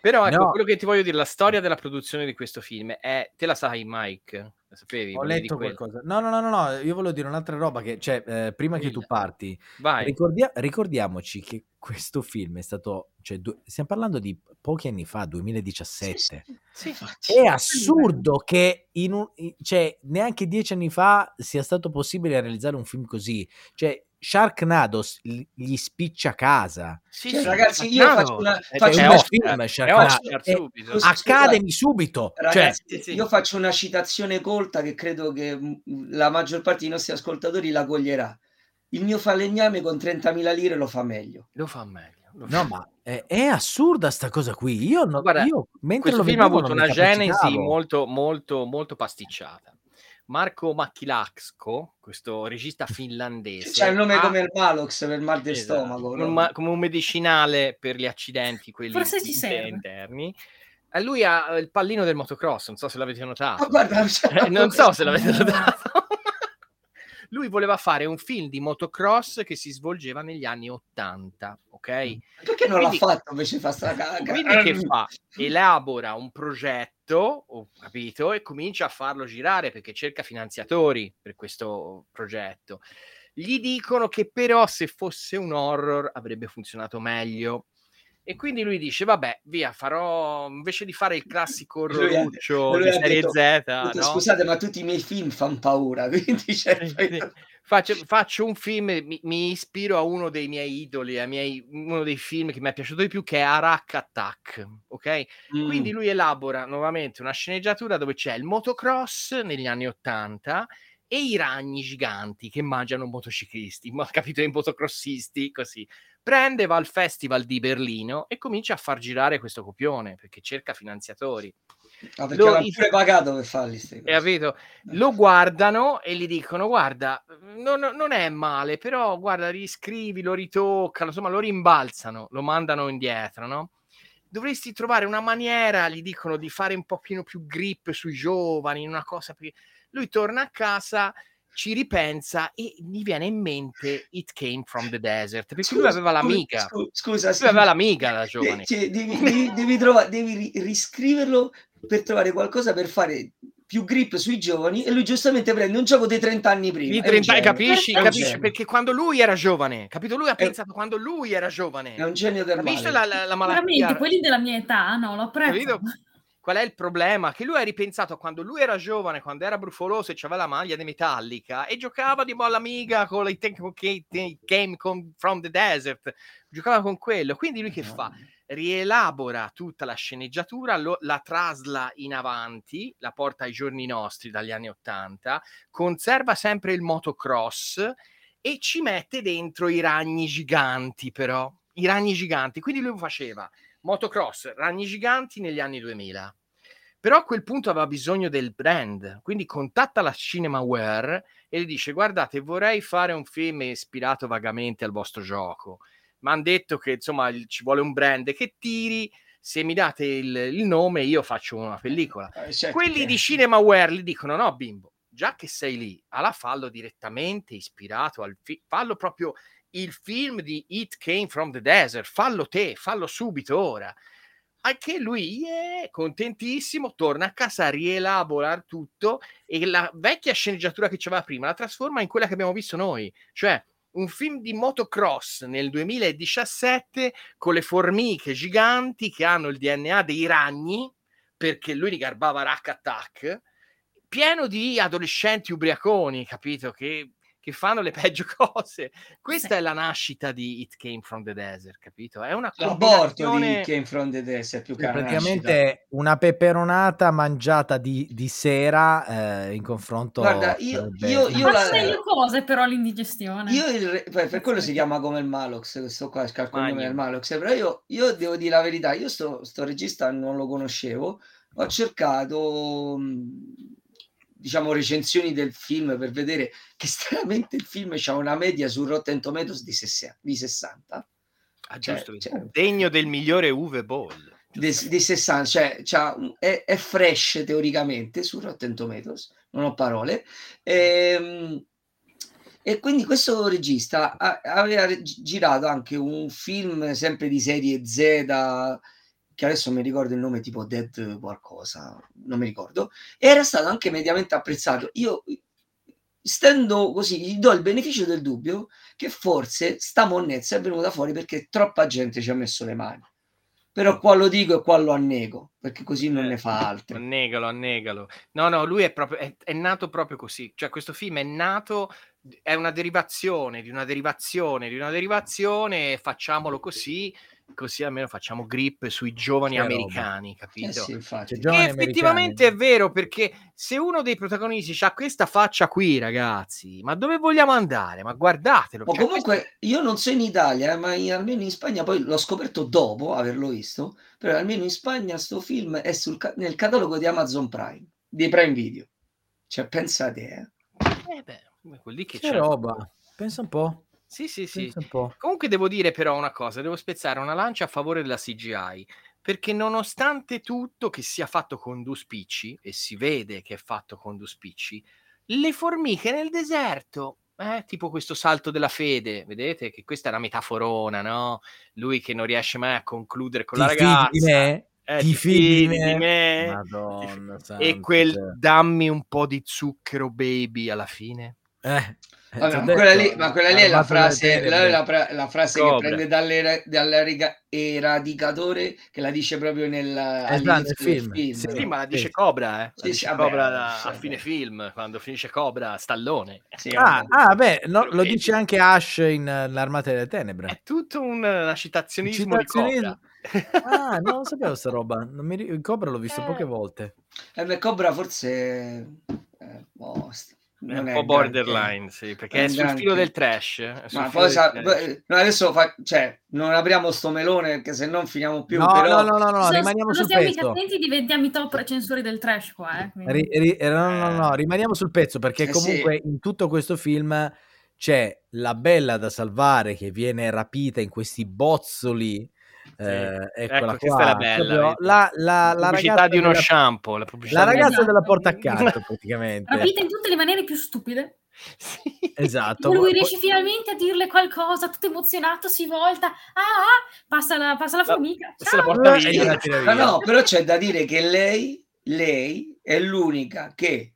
Però ecco, No. quello che ti voglio dire, la storia della produzione di questo film è, te la sai Mike? La sapevi? Ho letto qualcosa. No, no, no, no, no, io volevo dire un'altra roba che, cioè, eh, prima che tu Dilla. parti, Vai. ricordia- ricordiamoci che questo film è stato, cioè, du- stiamo parlando di pochi anni fa, 2017. Sì. Infatti. È assurdo che in un, in- cioè, neanche dieci anni fa sia stato possibile realizzare un film così. Cioè, Sharknado s- gli spiccia casa. Sì, Cioè, ragazzi, io faccio una- faccio una- film, Sharknado. Subito. Accademi subito. Cioè, Ragazzi, sì. io faccio una citazione colta che credo che mh, la maggior parte dei nostri ascoltatori la coglierà. Il mio falegname con 30.000 lire lo fa meglio. Lo fa meglio. lo no, fa ma è, è assurda sta cosa qui. Io, no- Guarda, io mentre lo film ha avuto non una genesi molto, molto, molto pasticciata. Marco Macchilaxco, questo regista finlandese, C'è il nome ha- come il Malox per mal del Esatto, stomaco. come no? un ma- come un medicinale per gli accidenti, quelli Forse ci inter- serve. interni. E lui ha il pallino del motocross, non so se l'avete notato. Ma guarda, Eh, non so se l'avete notato. Lui voleva fare un film di motocross che si svolgeva negli anni 80, ok? Perché non Quindi- l'ha fatto invece fa sta caga? Quindi che fa? Elabora un progetto, ho capito, e comincia a farlo girare perché cerca finanziatori per questo progetto. Gli dicono che però se fosse un horror avrebbe funzionato meglio. E quindi lui dice: Vabbè, via, farò invece di fare il classico lui di serie detto- Z, detto, no? Scusate, ma tutti i miei film fanno paura, quindi sì. Faccio, faccio un film, mi, mi ispiro a uno dei miei idoli, a miei- uno dei film che mi è piaciuto di più, che è Arak Attack, ok? Mm. Quindi lui elabora nuovamente una sceneggiatura dove c'è il motocross negli anni 80 e i ragni giganti che mangiano motociclisti, ma capito, i motocrossisti, così. Prende, va al festival di Berlino e comincia a far girare questo copione perché cerca finanziatori. Ah, perché lo- pure pagato per farli ste E cose. capito? Lo guardano e gli dicono: Guarda, non, non è male, però guarda, riscrivi, lo ritoccano, insomma, lo rimbalzano, lo mandano indietro, no? Dovresti trovare una maniera, gli dicono, di fare un pochino più grip sui giovani, una cosa più. Lui torna a casa, ci ripensa e gli viene in mente It Came from the Desert perché lui Scusa, aveva l'amica. scu- Scusa, Lui aveva l'amica da Eh, giovane. cioè, devi, devi, devi trova- devi ri- riscriverlo per trovare qualcosa per fare più grip sui giovani e lui giustamente prende un gioco dei 30 anni prima. Di È un 30 genio, capisci? è capisci? Perché quando lui era giovane, capito? Lui ha È- pensato quando lui era giovane. È un genio del Capisci male. la, la, la malattia? Veramente, quelli della mia età, no, lo apprezzo. Capito? Qual è il problema? Che lui ha ripensato quando lui era giovane, quando era brufoloso e aveva la maglia di Metallica e giocava di molla amiga con i Game con- from the Desert, giocava con quello. Quindi lui che fa? Rielabora tutta la sceneggiatura, lo- la trasla in avanti, la porta ai giorni nostri dagli anni 80, conserva sempre il motocross e ci mette dentro i ragni giganti, però. I ragni giganti. Quindi lui faceva motocross, ragni giganti negli anni 2000. Però a quel punto aveva bisogno del brand, quindi contatta la Cinemaware e gli dice guardate vorrei fare un film ispirato vagamente al vostro gioco, mi hanno detto che insomma ci vuole un brand che tiri, se mi date il, il nome io faccio una pellicola. Eh, certo Quelli che- di Cinemaware gli dicono no bimbo, già che sei lì, alla fallo direttamente ispirato al film, fallo proprio il film di It Came from the Desert, fallo te, fallo subito ora. Anche lui, yeah, contentissimo, torna a casa, rielabora tutto e la vecchia sceneggiatura che c'aveva prima la trasforma in quella che abbiamo visto noi, cioè un film di motocross nel 2017 con le formiche giganti che hanno il DNA dei ragni, perché lui li garbava Rack Attack, pieno di adolescenti ubriaconi, capito? Che, che fanno le peggio cose. Questa Sì. è la nascita di It Came from the Desert, capito? È una L'aborto combinazione... di Came from the Desert più che una praticamente una peperonata mangiata di, di sera eh, in confronto Guarda, io- io- io Fa la- meglio cose però l'indigestione. Io il re- per, per quello si chiama come il Malox, questo qua, il cognome Magno. del Malox, però io, io devo dire la verità, io sto, sto regista non lo conoscevo, ho cercato mh, diciamo recensioni del film per vedere che stranamente il film ha una media su Rotten Tomatoes di 60, di 60 Ah, Cioè, giusto, cioè- degno del migliore Uwe Boll. di, di 60, cioè un- è, è fresh teoricamente su Rotten Tomatoes, non ho parole. Ehm, E, quindi questo regista aveva gi- girato anche un film sempre di serie Z che adesso mi ricordo il nome tipo Dead qualcosa, non mi ricordo, era stato anche mediamente apprezzato. Io stendo così, gli do il beneficio del dubbio che forse sta monnezza è venuta fuori perché troppa gente ci ha messo le mani. Però qua lo dico e qua lo annego, perché così non ne fa altri. Annegalo, annegalo. No, no, lui è proprio è, è nato proprio così. Cioè, questo film è nato, è una derivazione di una derivazione di una derivazione, facciamolo così così almeno facciamo grip sui giovani Che americani, Eh capito? sì, infatti. Che giovani effettivamente americani. è vero, perché se uno dei protagonisti ha questa faccia qui, ragazzi, ma dove vogliamo andare? Ma guardatelo. Cioè, comunque io non so in Italia, eh, ma in- almeno in Spagna, poi l'ho scoperto dopo averlo visto, però almeno in Spagna sto film è sul nel catalogo di Amazon Prime, di Prime Video. Cioè, pensate, eh. questo- eh beh, quel lì che, Che c'è. roba. Pensa un po'. Sì, sì, sì. Comunque devo dire però una cosa, devo spezzare una lancia a favore della CGI, perché nonostante tutto che sia fatto con due spicci, e si vede che è fatto con due spicci, le formiche nel deserto, eh, tipo questo salto della fede, vedete che questa è una metaforona, no? Lui che non riesce mai a concludere con Ti la fidi ragazza. di me? eh, Ti fidi di me? Madonna E quel cioè. dammi un po' di zucchero baby alla fine. Eh, eh, Vabbè, ma quella lì, ma quella lì è la frase, la, la la frase che prende dalle- dall'eradicatore che la dice proprio nel, del film, film. sì. no? Sì, ma la dice Sì. Cobra, eh. La Sì, dice vabbè, Cobra a, sì, a fine film, quando finisce Cobra, Stallone. Sì, Ah, ah, beh, no, Lo dice anche Ash in eh, L'Armata delle Tenebre. È tutto un, una citazionismo di Citazionismo. Cobra. Ah, non lo sapevo sta roba. Non mi Cobra l'ho visto Eh. poche volte. Eh beh, Cobra forse eh, boh, st- È un po' borderline, sì, perché è è sul granché. filo del trash. Ma poi del sa- trash. no, adesso fa, cioè, non apriamo sto melone perché se non finiamo più. No, però, no, no, no, no, Se- rimaniamo se sul siamo mica pezzo. attenti diventiamo i top recensori del trash qua, eh. Ri- ri- eh, no, no, no, rimaniamo sul pezzo perché Eh, comunque in tutto questo film c'è la bella da salvare che viene rapita in questi bozzoli. Eh, eccola Ecco, qua. questa è la bella, Proprio vedi? La, la, la pubblicità di uno della, shampoo. La, la ragazza Esatto. della porta accanto praticamente. Rapita in tutte le maniere più stupide. Sì. Esatto. Poi lui riesce finalmente a dirle qualcosa, tutto emozionato, si volta. Ah, ah, passa la, passa la formica. la porta via. Ma no, però c'è da dire che lei, lei è l'unica che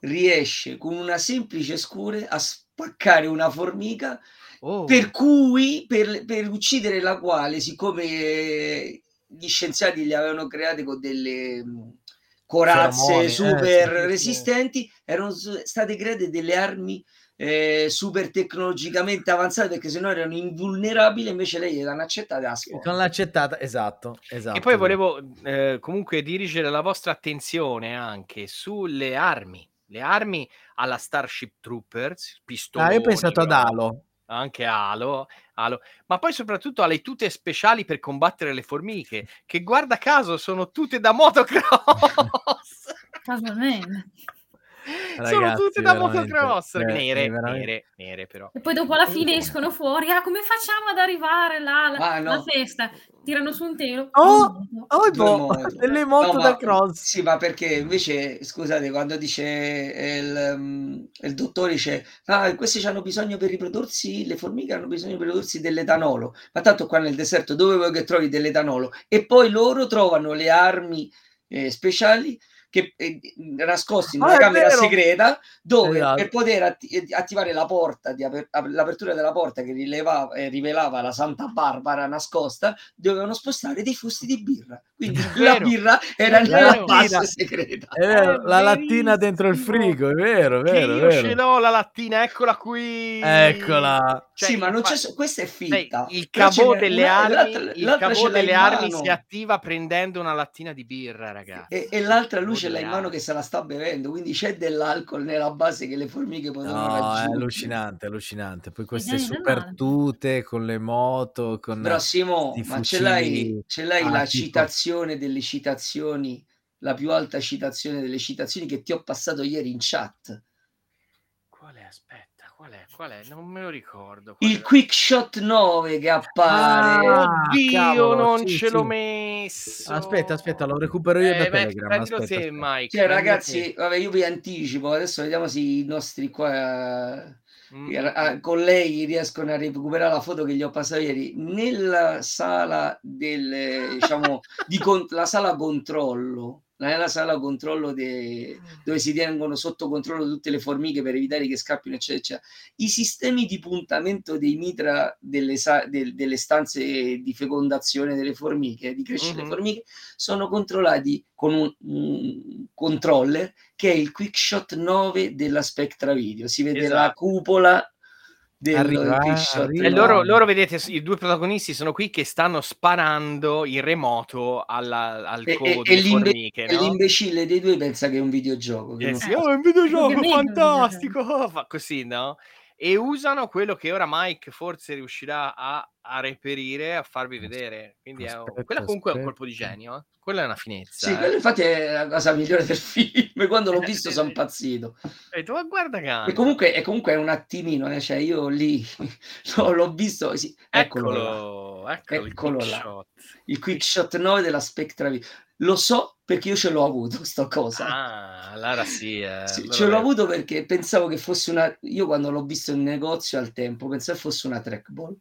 riesce con una semplice scure a spaccare una formica Oh. per cui per, per uccidere la quale siccome gli scienziati li avevano create con delle mh, corazze Feromoni, eh, super sì. resistenti erano state create delle armi eh, super tecnologicamente avanzate perché sennò erano invulnerabili invece lei le hanno accettate a scuola Con l'accettata, esatto, esatto. E poi volevo eh, comunque dirigere la vostra attenzione anche sulle armi. Le armi alla Starship Troopers, pistoloni, Ah, io ho pensato ad roba, Halo. Anche Halo, Halo, ma poi soprattutto alle tute speciali per combattere le formiche, che guarda caso sono tutte da motocross. Casualmente. Sono Ragazzi, tutte da motocross, eh, nere, è veramente- nere, nere però. E poi dopo alla fine escono fuori. Ah, come facciamo ad arrivare là alla, Ah, no. alla festa? Tirano su un telo. Oh! Oh, boh, moto. delle moto No, da ma- cross. Sì, ma perché invece, scusate, quando dice eh, il, mm, il dottore dice, ah, questi hanno bisogno per riprodursi, le formiche hanno bisogno per riprodursi dell'etanolo, ma tanto qua nel deserto dove vuoi che trovi dell'etanolo? E poi loro trovano le armi eh, speciali che eh, nascosti in Ah, una è camera vero! segreta dove Esatto. per poter atti- eh, attivare la porta di aper- ap- l'apertura della porta che rilevava, eh, rivelava la Santa Barbara nascosta dovevano spostare dei fusti di birra quindi È la vero. birra era È nella base segreta È vero, È la lattina dentro il frigo, è vero, vero, io ce vero. l'ho la lattina, eccola qui. Eccola. Cioè, sì ma non c'è questa è finta il ce n'è delle una- armi, l'altra- il l'altra ce l'ha delle armi mano. si attiva prendendo una lattina di birra, ragazzi. e, e l'altra Cavò luce l'ha in mano che se la sta bevendo quindi c'è dell'alcol nella base che le formiche potevano No, è raggiungere allucinante, allucinante. Poi queste super tute con le moto, con Però Simo, ma ce l'hai, ce l'hai a la tipo- citazione delle citazioni, la più alta citazione delle citazioni che ti ho passato ieri in chat? Qual è? Non me lo ricordo. Il. Quick Shot 9 che appare. Ah, Oddio, cavolo, non sì, ce l'ho sì. messo. Aspetta, aspetta, lo recupero io Eh, da beh, Telegram. prendilo Aspetta, te, aspetta. Mike. Cioè, ragazzi, te. vabbè, io vi anticipo, adesso vediamo se i nostri qua... Mm. Con lei riescono a recuperare la foto che gli ho passato ieri nella sala del diciamo di con- la sala controllo nella sala controllo de, dove si tengono sotto controllo tutte le formiche per evitare che scappino, eccetera, eccetera. I sistemi di puntamento dei mitra delle, de, delle stanze di fecondazione delle formiche, di crescita mm-hmm. delle formiche, sono controllati con un, un, controller che è il Quickshot 9 della Spectra Video. Si vede esatto. la cupola del, arriva, arriva. E loro, loro, vedete, i due protagonisti sono qui che stanno sparando in remoto alla, al codo e, e, formiche, e l'imbecille dei due pensa che è un videogioco. Eh sì, oh, è un videogioco fantastico! Fa così, no? E usano quello che ora Mike forse riuscirà a, a reperire, a farvi vedere. Quindi aspetta, è, quella comunque aspetta. è un colpo di genio. Eh? Quella è una finezza. Sì, eh. quella infatti è la cosa migliore del film. Quando l'ho visto sono impazzito. E tu guarda che e comunque, e comunque è un attimino, eh? cioè io lì no, l'ho visto. Sì, eccolo, eccolo, eccolo, eccolo il, quick là. il quick shot 9 della Spectra Lo so perché io ce l'ho avuto sto cosa. Ah, allora sì. Eh, sì allora ce l'ho avuto perché pensavo che fosse una... Io quando l'ho visto in negozio al tempo pensavo fosse una trackball.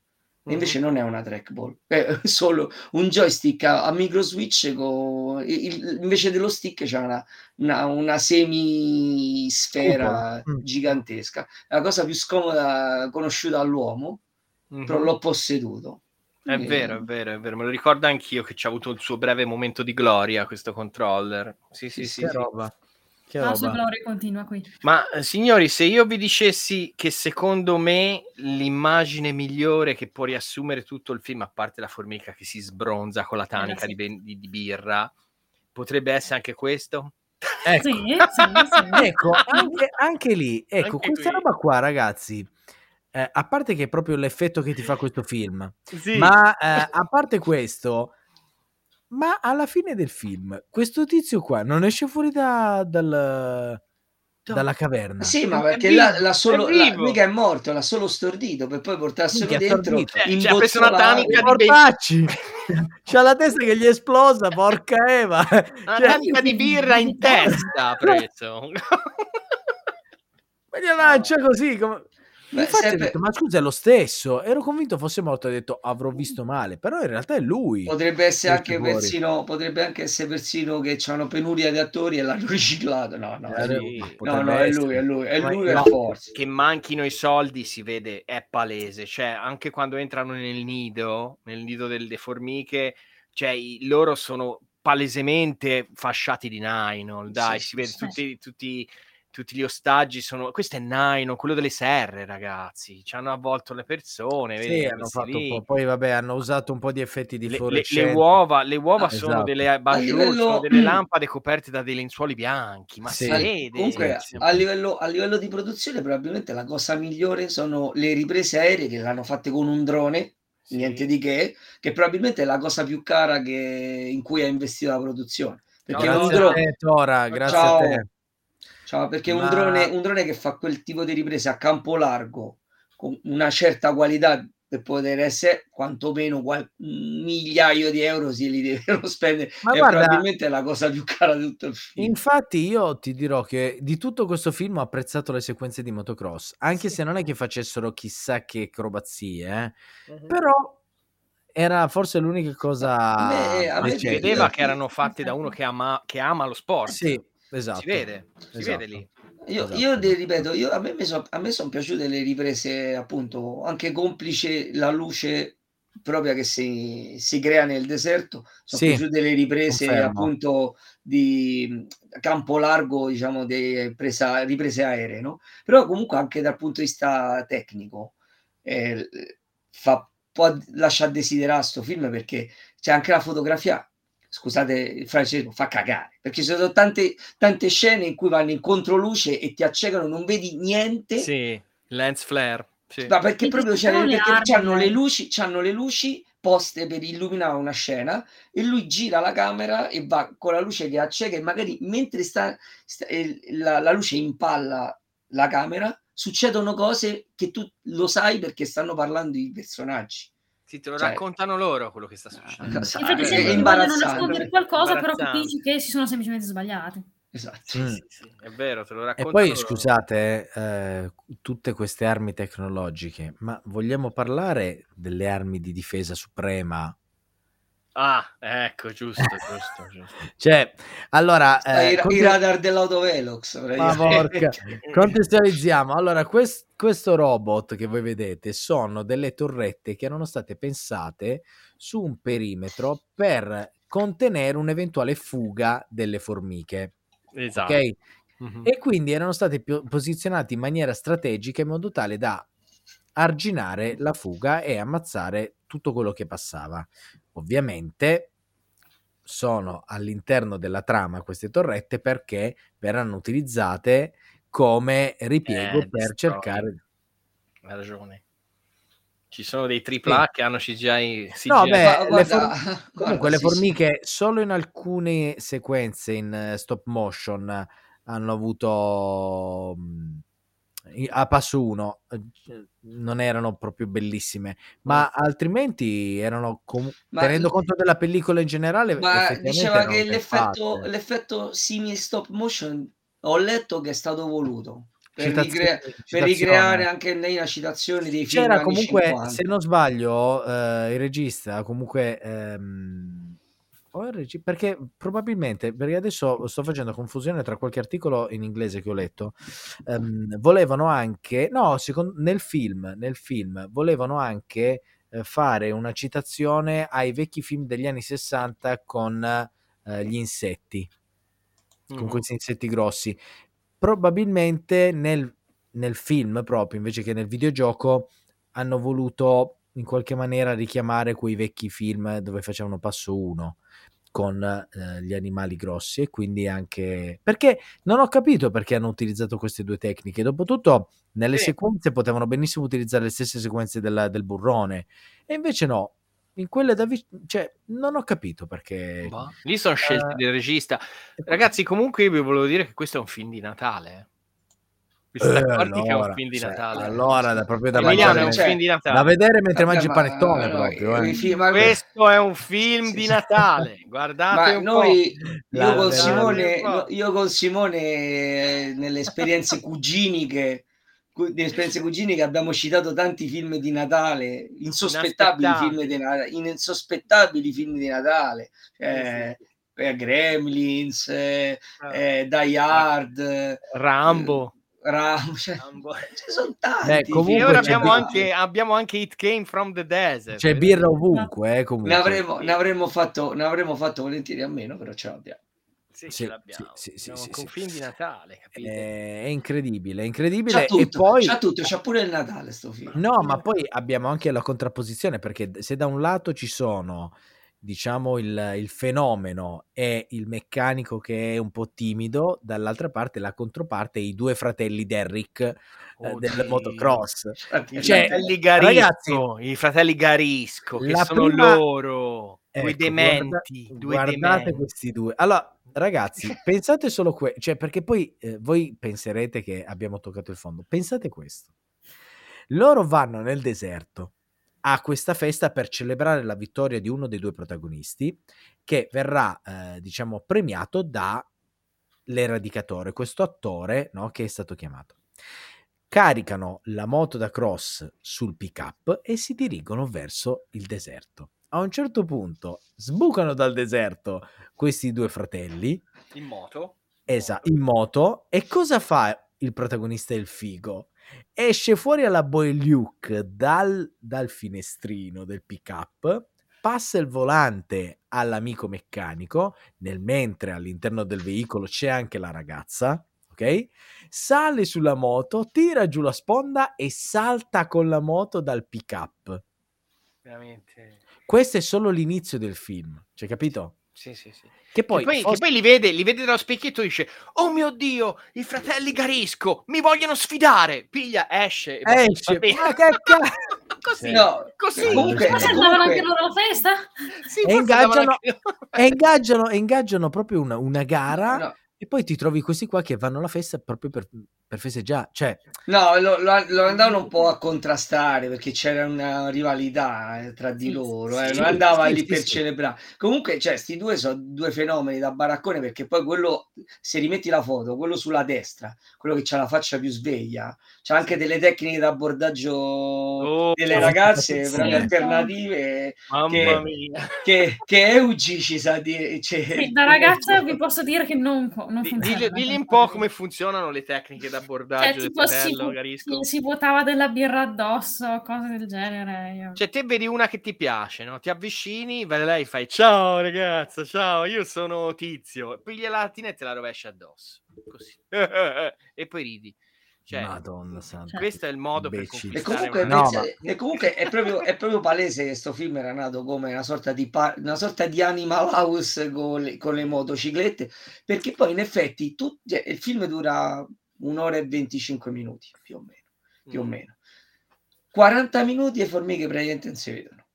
E invece mm-hmm. non è una trackball, è solo un joystick a, a micro switch con, il, invece dello stick c'è una, una, una semisfera mm. gigantesca. È la cosa più scomoda conosciuta all'uomo, mm-hmm. però l'ho posseduto. È e... vero, è vero, è vero, me lo ricordo anch'io che ci ha avuto il suo breve momento di gloria questo controller. Sì, sì, sì. Che sì. roba. Che la sua gloria continua qui. Ma eh, signori, se io vi dicessi che secondo me l'immagine migliore che può riassumere tutto il film, a parte la formica che si sbronza con la tanica eh, di, di, di, birra, potrebbe essere anche questo? Ecco, sì, sì, sì. ecco anche, anche, lì, ecco, anche questa qui. roba qua, ragazzi, eh, a parte che è proprio l'effetto che ti fa questo film, sì. ma eh, a parte questo, ma alla fine del film, questo tizio qua non esce fuori da, dal, dalla caverna. Sì, ma perché l'ha, l'ha solo, è la, mica è morto, l'ha solo stordito per poi portarselo mica dentro. In cioè, ha preso una tanica di portacci. C'ha la testa che gli è esplosa, porca Eva. Una cioè, tanica di birra in testa ha preso. ma gli lancia così come... Beh, Infatti sempre... ho detto, ma scusa, è lo stesso. Ero convinto fosse morto, ho detto, avrò visto male, però in realtà è lui. Potrebbe essere anche persino, potrebbe anche essere persino che hanno penuria di attori e l'hanno riciclato. No, no, è lui. No, no, è lui, è lui, è lui, no, forza. Che manchino i soldi si vede, è palese. Cioè, anche quando entrano nel nido, nel nido delle formiche, cioè, i, loro sono palesemente fasciati di nylon, dai, sì, si vede sì, tutti, tutti tutti gli ostaggi sono questo è Naino, quello delle serre, ragazzi. Ci hanno avvolto le persone. Sì, vedi, hanno fatto un po'. Poi, vabbè, hanno usato un po' di effetti di le, le, le uova, le uova ah, sono esatto. delle bajour, livello... sono delle lampade coperte da dei lenzuoli bianchi. Ma sì. si vede. Comunque, a livello, a livello di produzione, probabilmente la cosa migliore sono le riprese aeree che l'hanno fatte con un drone. Sì. Niente di che, che probabilmente è la cosa più cara che, in cui ha investito la produzione. Perché Ciao, un drone... Te, Tora, grazie Ciao. a te. Ciao, perché Ma... un, drone, un drone che fa quel tipo di riprese a campo largo con una certa qualità per poter essere quantomeno qual- un migliaio di euro si li devono spendere Ma è guarda, probabilmente la cosa più cara di tutto il film infatti io ti dirò che di tutto questo film ho apprezzato le sequenze di motocross anche sì. se non è che facessero chissà che acrobazie eh? uh-huh. però era forse l'unica cosa a me, a me si vedeva che erano fatte da uno che ama, che ama lo sport sì Esatto. Si vede, si esatto. vede lì. Io, esatto. io ripeto, io, a me, so, me sono piaciute le riprese, appunto, anche complice la luce propria che si, si crea nel deserto. Sono sì, piaciute le riprese, confermo. appunto, di campo largo, diciamo, di presa, riprese aeree, no? Però comunque anche dal punto di vista tecnico eh, fa, può lasciare a desiderare questo film perché c'è anche la fotografia scusate il francese, fa cagare, perché ci sono tante, tante scene in cui vanno in controluce e ti accecano, non vedi niente. Sì, lens flare. Sì. Ma perché proprio c'è, perché hanno le luci, hanno le luci poste per illuminare una scena e lui gira la camera e va con la luce che acceca e magari mentre sta, sta la, la luce impalla la camera succedono cose che tu lo sai perché stanno parlando i personaggi sì, te lo cioè, raccontano loro quello che sta succedendo. Infatti, è, è imbarazzante. nascondere qualcosa, però capisci che si sono semplicemente sbagliati. Esatto. Mm. sì, sì, è vero, te lo E racconto. poi scusate, eh, tutte queste armi tecnologiche, ma vogliamo parlare delle armi di difesa suprema? Ah, ecco, giusto, giusto, giusto. Cioè, allora, I, eh, i conte- radar dell'autovelox. ma porca, contestualizziamo. Allora, quest- questo robot che voi vedete sono delle torrette che erano state pensate su un perimetro per contenere un'eventuale fuga delle formiche. Esatto. Ok? Mhm. E quindi erano stati pio- posizionati in maniera strategica in modo tale da arginare la fuga e ammazzare tutto quello che passava. Ovviamente sono all'interno della trama queste torrette perché verranno utilizzate come ripiego Eh, per destroy. cercare Hai ragione. Ci sono dei AAA che hanno CGI. CGI. No, beh, Ma le guarda, for- guarda, comunque le sì, sì. formiche solo in alcune sequenze in eh, stop motion hanno avuto a passo 1 non erano proprio bellissime ma altrimenti erano comu- Ma- tenendo conto della pellicola in generale Ma diceva che l'effetto, l'effetto simile stop motion ho letto che è stato voluto per, ricrea- per ricreare anche lei una citazione dei film c'era comunque 50. se non sbaglio eh, il regista comunque ehm, o il regi- perché probabilmente perché adesso sto facendo confusione tra qualche articolo in inglese che ho letto ehm, volevano anche no secondo, nel film nel film volevano anche eh, fare una citazione ai vecchi film degli anni 60 con eh, gli insetti con Mhm. questi insetti grossi. Probabilmente nel, nel film, proprio invece che nel videogioco, hanno voluto in qualche maniera richiamare quei vecchi film dove facevano passo 1 con eh, gli animali grossi e quindi anche perché non ho capito perché hanno utilizzato queste due tecniche dopotutto nelle Sì. sequenze potevano benissimo utilizzare le stesse sequenze della- del burrone e invece no in quelle da vicino cioè non ho capito perché Boh. Lì sono scelte Eh, del regista. Ragazzi, comunque io vi volevo dire che questo è un film di Natale. Eh. Vi siete Eh, accorti che è un film di cioè, Natale? allora da, proprio da Emiliano è mangiare un cioè, film di Natale. da vedere mentre Vabbè, mangi il ma- panettone no, proprio i eh. film- ma- Questo è un film Sì, di sì. Natale. Guardate Ma un noi, io con Simone, io con Simone eh, nelle esperienze cuginiche, cu- nelle esperienze cuginiche abbiamo citato tanti film di Natale, insospettabili film di Natale, insospettabili film di Natale, cioè, eh, Gremlins, eh, po'. eh, Die Hard, eh, Rambo. Cioè, Rambo. ce sono tanti. Beh, E comunque ora c'è abbiamo anche, abbiamo anche It Came from the Desert. c'è birra ovunque eh, comunque ne avremmo, ne avremmo fatto, ne avremmo fatto volentieri a meno, però ce l'abbiamo. Sì, Sì, ce l'abbiamo. sì, sì, sì, Abbiamo sì, di Natale, capite? Eh, è incredibile è incredibile C'ha e tutto, poi c'ha tutto, c'ha pure il Natale sto film. No, ma poi abbiamo anche la contrapposizione perché se da un lato ci sono, diciamo, il, il fenomeno e il meccanico che è un po' timido, dall'altra parte la controparte i due fratelli Derrick eh, del Oddio. motocross. I Cioè, fratelli Garisco, ragazzi, i fratelli Garisco, che sono prima- loro, due Ecco, dementi, guarda- due guardate dementi. questi due. Allora, ragazzi, pensate solo questo, cioè perché poi eh, voi penserete che abbiamo toccato il fondo. Pensate questo. Loro vanno nel deserto a questa festa per celebrare la vittoria di uno dei due protagonisti che verrà, eh, diciamo, premiato da l'eradicatore, questo attore, no, che è stato chiamato. Caricano la moto da cross sul pick-up e si dirigono verso il deserto. A un certo punto sbucano dal deserto questi due fratelli, In moto? esa, in moto, e cosa fa il protagonista il figo? Esce fuori alla boy Luke dal, dal finestrino del pick-up, passa il volante all'amico meccanico, nel mentre all'interno del veicolo c'è anche la ragazza, ok? Sale sulla moto, tira giù la sponda e salta con la moto dal pick-up. Veramente. Questo è solo l'inizio del film, c'è capito? Sì, sì, sì. Che Che poi, poi, che poi li, vede, li vede dallo specchietto e dice: Oh mio dio, i fratelli Garisco mi vogliono sfidare. Piglia, esce. e Esce, ma che ca- così, No, così. comunque- Forse eh, andavano comunque- anche loro alla festa? Sì, E ingaggiano- e ingaggiano, e ingaggiano proprio una, una gara no, e poi ti trovi questi qua che vanno alla festa proprio per per festeggiare. Cioè, No, lo, lo- lo andavano un po' a contrastare perché c'era una rivalità eh, tra di Sì, loro, eh, sì, non andava sì, lì sì, per sì. celebrare. Comunque, cioè, sti due sono due fenomeni da baraccone perché poi quello, se rimetti la foto, quello sulla destra, quello che ha la faccia più sveglia, c'ha anche delle tecniche d'abbordaggio Oh, delle ragazze, sì. alternative, mamma che, mia. che, che Eugi ci sa dire. cioè- Sì, da ragazza vi posso dire che non, non Di- funziona. Digli, digli un po' come funzionano le tecniche Cioè, d'abbordaggio del si, fratello Garisco. si, si vuotava della birra addosso, cose del genere. Io- Cioè, te vedi una che ti piace, no? Ti avvicini, vai da lei e fai ciao ragazza, ciao, io sono Tizio. Pigli la lattina e te la rovesci addosso. Così. e poi ridi. Cioè, Madonna santa. Cioè, questo è il modo per imbecilli. E comunque, una No, ma- e comunque è, proprio, è proprio palese che sto film era nato come una sorta di, pa- una sorta di Animal House con le, con le motociclette, perché poi in effetti tu- cioè, il film dura un'ora e 25 minuti, più o meno. Più o Mm, meno. 40 minuti e formiche praticamente non si vedono.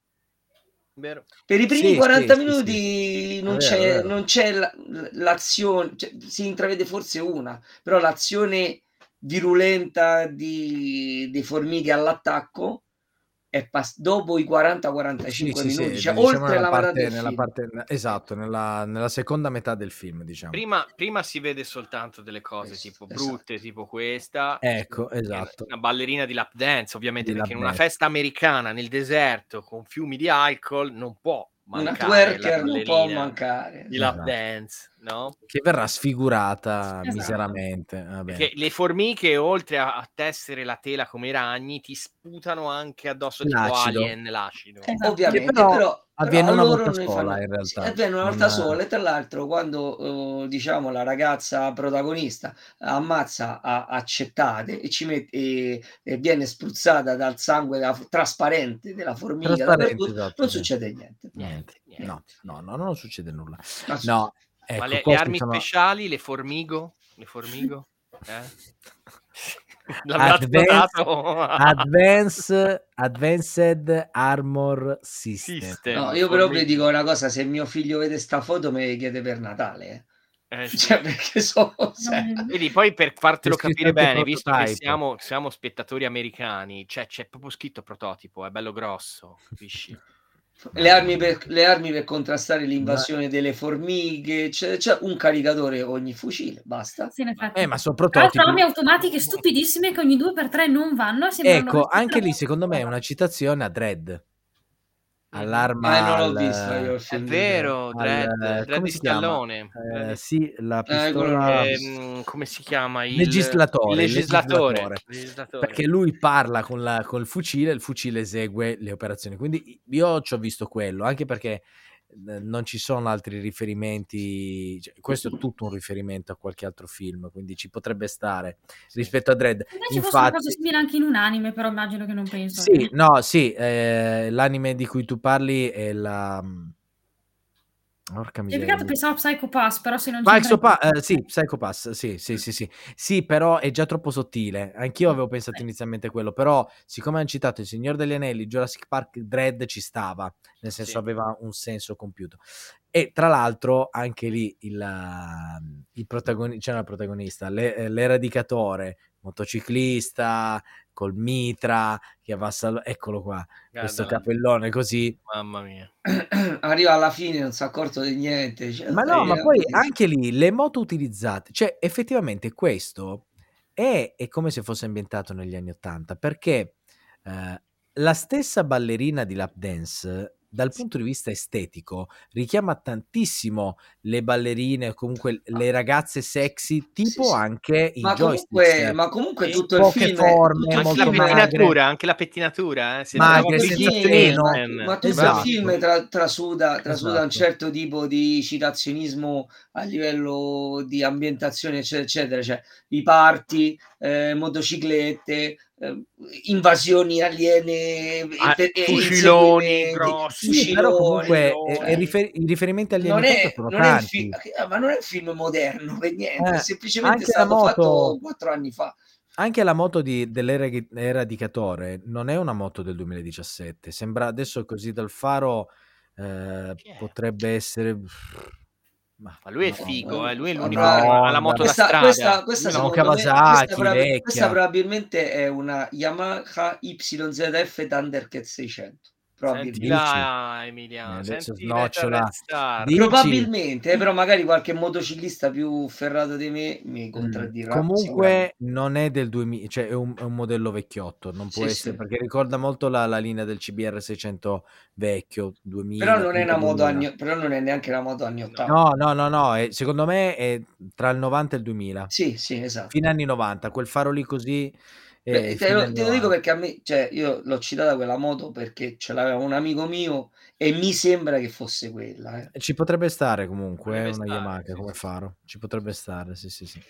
vero? Per i primi Sì, 40 sì, minuti sì. non, È c'è, vero, vero. non c'è la- l'azione, cioè, si intravede forse una, però l'azione virulenta di, di formiche all'attacco è pass- dopo i 40-45 Sì, sì, sì, minuti, cioè diciamo oltre nella la metà parte, del nella film. parte- esatto, nella, nella seconda metà del film, diciamo. Prima, prima si vede soltanto delle cose Es- tipo esatto. brutte, tipo questa. Ecco, esatto. Una ballerina di lap dance, ovviamente, Di perché in una dance. festa americana nel deserto con fiumi di alcol non può Una twerker non può mancare. di lap Esatto. dance, no? Che verrà sfigurata Esatto. miseramente. vabbè. Le formiche, oltre a, a tessere la tela come i ragni, ti sputano anche addosso tipo L'acido. alien l'acido. Esatto. Ovviamente, Che però però, avviene una volta sola, fanno- in realtà. Avviene una volta Non- sola e tra l'altro quando eh, diciamo la ragazza protagonista ammazza a accettate e ci mette e, e viene spruzzata dal sangue della- trasparente della formica Trasparente, esatto, non succede niente. Niente, Niente. no, no, no, non succede nulla. No, Ma ecco, le, le armi sono speciali, le formigo? Le formigo? Eh? Advanced- notato? Ah, Advance, Advanced Armor System. System. No, io però vi formiche. dico una cosa, se mio figlio vede sta foto me le chiede per Natale, eh. Eh, sì. Cioè, perché sono cioè, Vedi, poi per fartelo capire bene, visto che siamo, siamo spettatori americani, cioè c'è proprio scritto prototipo, è bello grosso, capisci? le armi per, le armi per contrastare l'invasione delle formiche, c'è, c'è un caricatore ogni fucile, basta. Sì. Eh, ma sono prototipi. armi automatiche stupidissime che ogni due per tre non vanno Ecco, anche lì secondo me è una citazione a Dredd. All'arma. Ah, non l'ho al- visto io È vero, al- Dredd, Dredd come di si chiama? Stallone. Eh, sì, la quello pistola. Ehm, come si chiama? Il Legislatore, legislatore. legislatore. legislatore. Perché lui parla con, la- col fucile, il fucile esegue le operazioni. Quindi io ci ho visto quello, anche perché eh, non ci sono altri riferimenti. cioè, questo è tutto un riferimento a qualche altro film, quindi ci potrebbe stare rispetto a Dredd. Invece fosse una cosa Infatti, simile anche in un anime, però immagino che non penso. sì, no, sì, eh, l'anime di cui tu parli è la. Porca miseria. peccato pensavo a Psycho Pass, però se non Psycho Pa- eh, sì, Psycho Pass, sì, sì, sì, sì. Sì, però è già troppo sottile. Anch'io avevo pensato inizialmente a quello, però siccome hanno citato Il Signore degli Anelli, Jurassic Park, Dread ci stava, nel senso Sì. aveva un senso compiuto. E tra l'altro anche lì il, uh, il protagoni- c'era il protagonista, l'e- l'eradicatore, motociclista, col mitra, che va a sal- eccolo qua, questo Guarda, cappellone così. Mamma mia. Arriva alla fine, non si è accorto di niente. cioè, Ma no, ma poi anche lì le moto utilizzate, cioè effettivamente questo è, è come se fosse ambientato negli anni Ottanta, perché eh, la stessa ballerina di lap dance, dal punto di vista estetico, richiama tantissimo le ballerine, o comunque le ragazze sexy, tipo Sì, sì. anche i Ma joystick. comunque, ma comunque Sì, tutto il poche film forme, tutto Anche la magre. pettinatura, anche la pettinatura, eh? Magre, tutto il senza ma, ma tutto Esatto. il film tra- trasuda, trasuda un Esatto. certo tipo di citazionismo a livello di ambientazione, eccetera, eccetera. Cioè, i party, eh, motociclette, invasioni aliene, Ah, e- e fuciloni grossi. Però comunque eh, cioè, i rifer- i riferimenti agli non è, non è film, ah, ma non è un film moderno per niente, Eh, è semplicemente la stato moto- fatto quattro anni fa. Anche la moto di- dell'eradicatore non è una moto del 2017. Sembra adesso così dal faro eh, è? potrebbe essere Ma, Ma lui è figo, no, eh, lui è l'unico no, che ha la moto da Questa, strada. questa, questa no, Kawasaki, questa, questa probabilmente è una Yamaha YZF Thundercat 600. Senti Probabilmente. là, Eh, Emiliano, senti? Probabilmente, eh, però magari qualche motociclista più ferrato di me mi Mm, contraddirà. Comunque non è del 2000, cioè è un, è un modello vecchiotto, non può Sì, essere sì. perché ricorda molto la, la linea del CBR 600 vecchio 2000. Però non è una moto 2000. anni, però non è neanche una moto anni 80. No, no, no, no, è- secondo me è tra il 90 e il 2000. Sì, sì, esatto. Fine anni 90, quel faro lì così Beh, te, lo, te lo dico 90. perché a me, cioè, io l'ho citata quella moto perché ce l'aveva un amico mio e mi sembra che fosse quella. eh. Ci potrebbe stare comunque, Potrebbe eh, una stare, Yamaha sì, come faro, ci potrebbe stare, sì, sì, sì.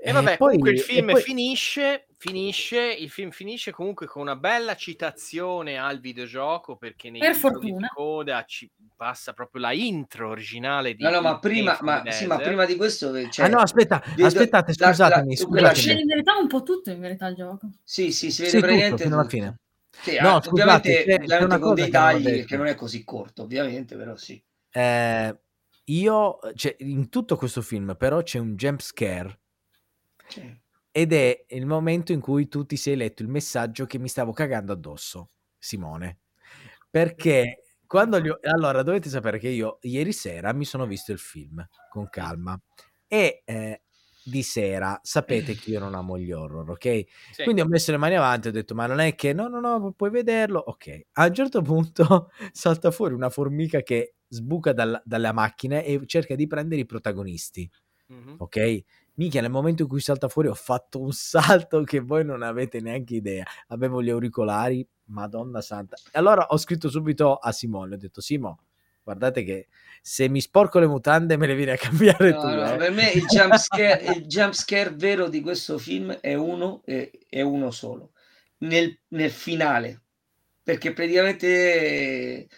E vabbè, poi- comunque il e film poi- finisce, finisce, il film finisce comunque con una bella citazione al videogioco perché nei Per fortuna. di coda ci passa proprio la intro originale di No, no, ma prima, ma, sì, ma prima di questo, eh, cioè, ah no, aspetta, vedo- aspettate, la- la- scusatemi, scusatemi. C'è in verità un po' tutto in verità il gioco. Sì, sì, si vede Sì, tutto, praticamente fino alla tutto. fine. Sì, No, ah, scusate, ovviamente, c'è- c'è una con cosa dei che tagli perché non è così corto, ovviamente, però sì. Eh, io, cioè, in tutto questo film però c'è un jump scare Sì. Ed è il momento in cui tu ti sei letto il messaggio che mi stavo cagando addosso, Simone. Perché quando gli ho... Allora, dovete sapere che io ieri sera mi sono visto il film con calma e eh, di sera sapete che io non amo gli horror, ok? Sì. Quindi ho messo le mani avanti e ho detto: Ma non è che no, no, no, puoi vederlo. Ok. A un certo punto salta fuori una formica che sbuca dal- dalla macchina e cerca di prendere i protagonisti. Mhm. Ok? Minchia, nel momento in cui salta fuori ho fatto un salto che voi non avete neanche idea. Avevo gli auricolari, madonna santa. E allora ho scritto subito a Simone, ho detto Simo, guardate che se mi sporco le mutande me le vieni a cambiare No, tu. no, eh." per me il jump, scare, il jump scare vero di questo film è uno e è uno solo nel, nel finale perché praticamente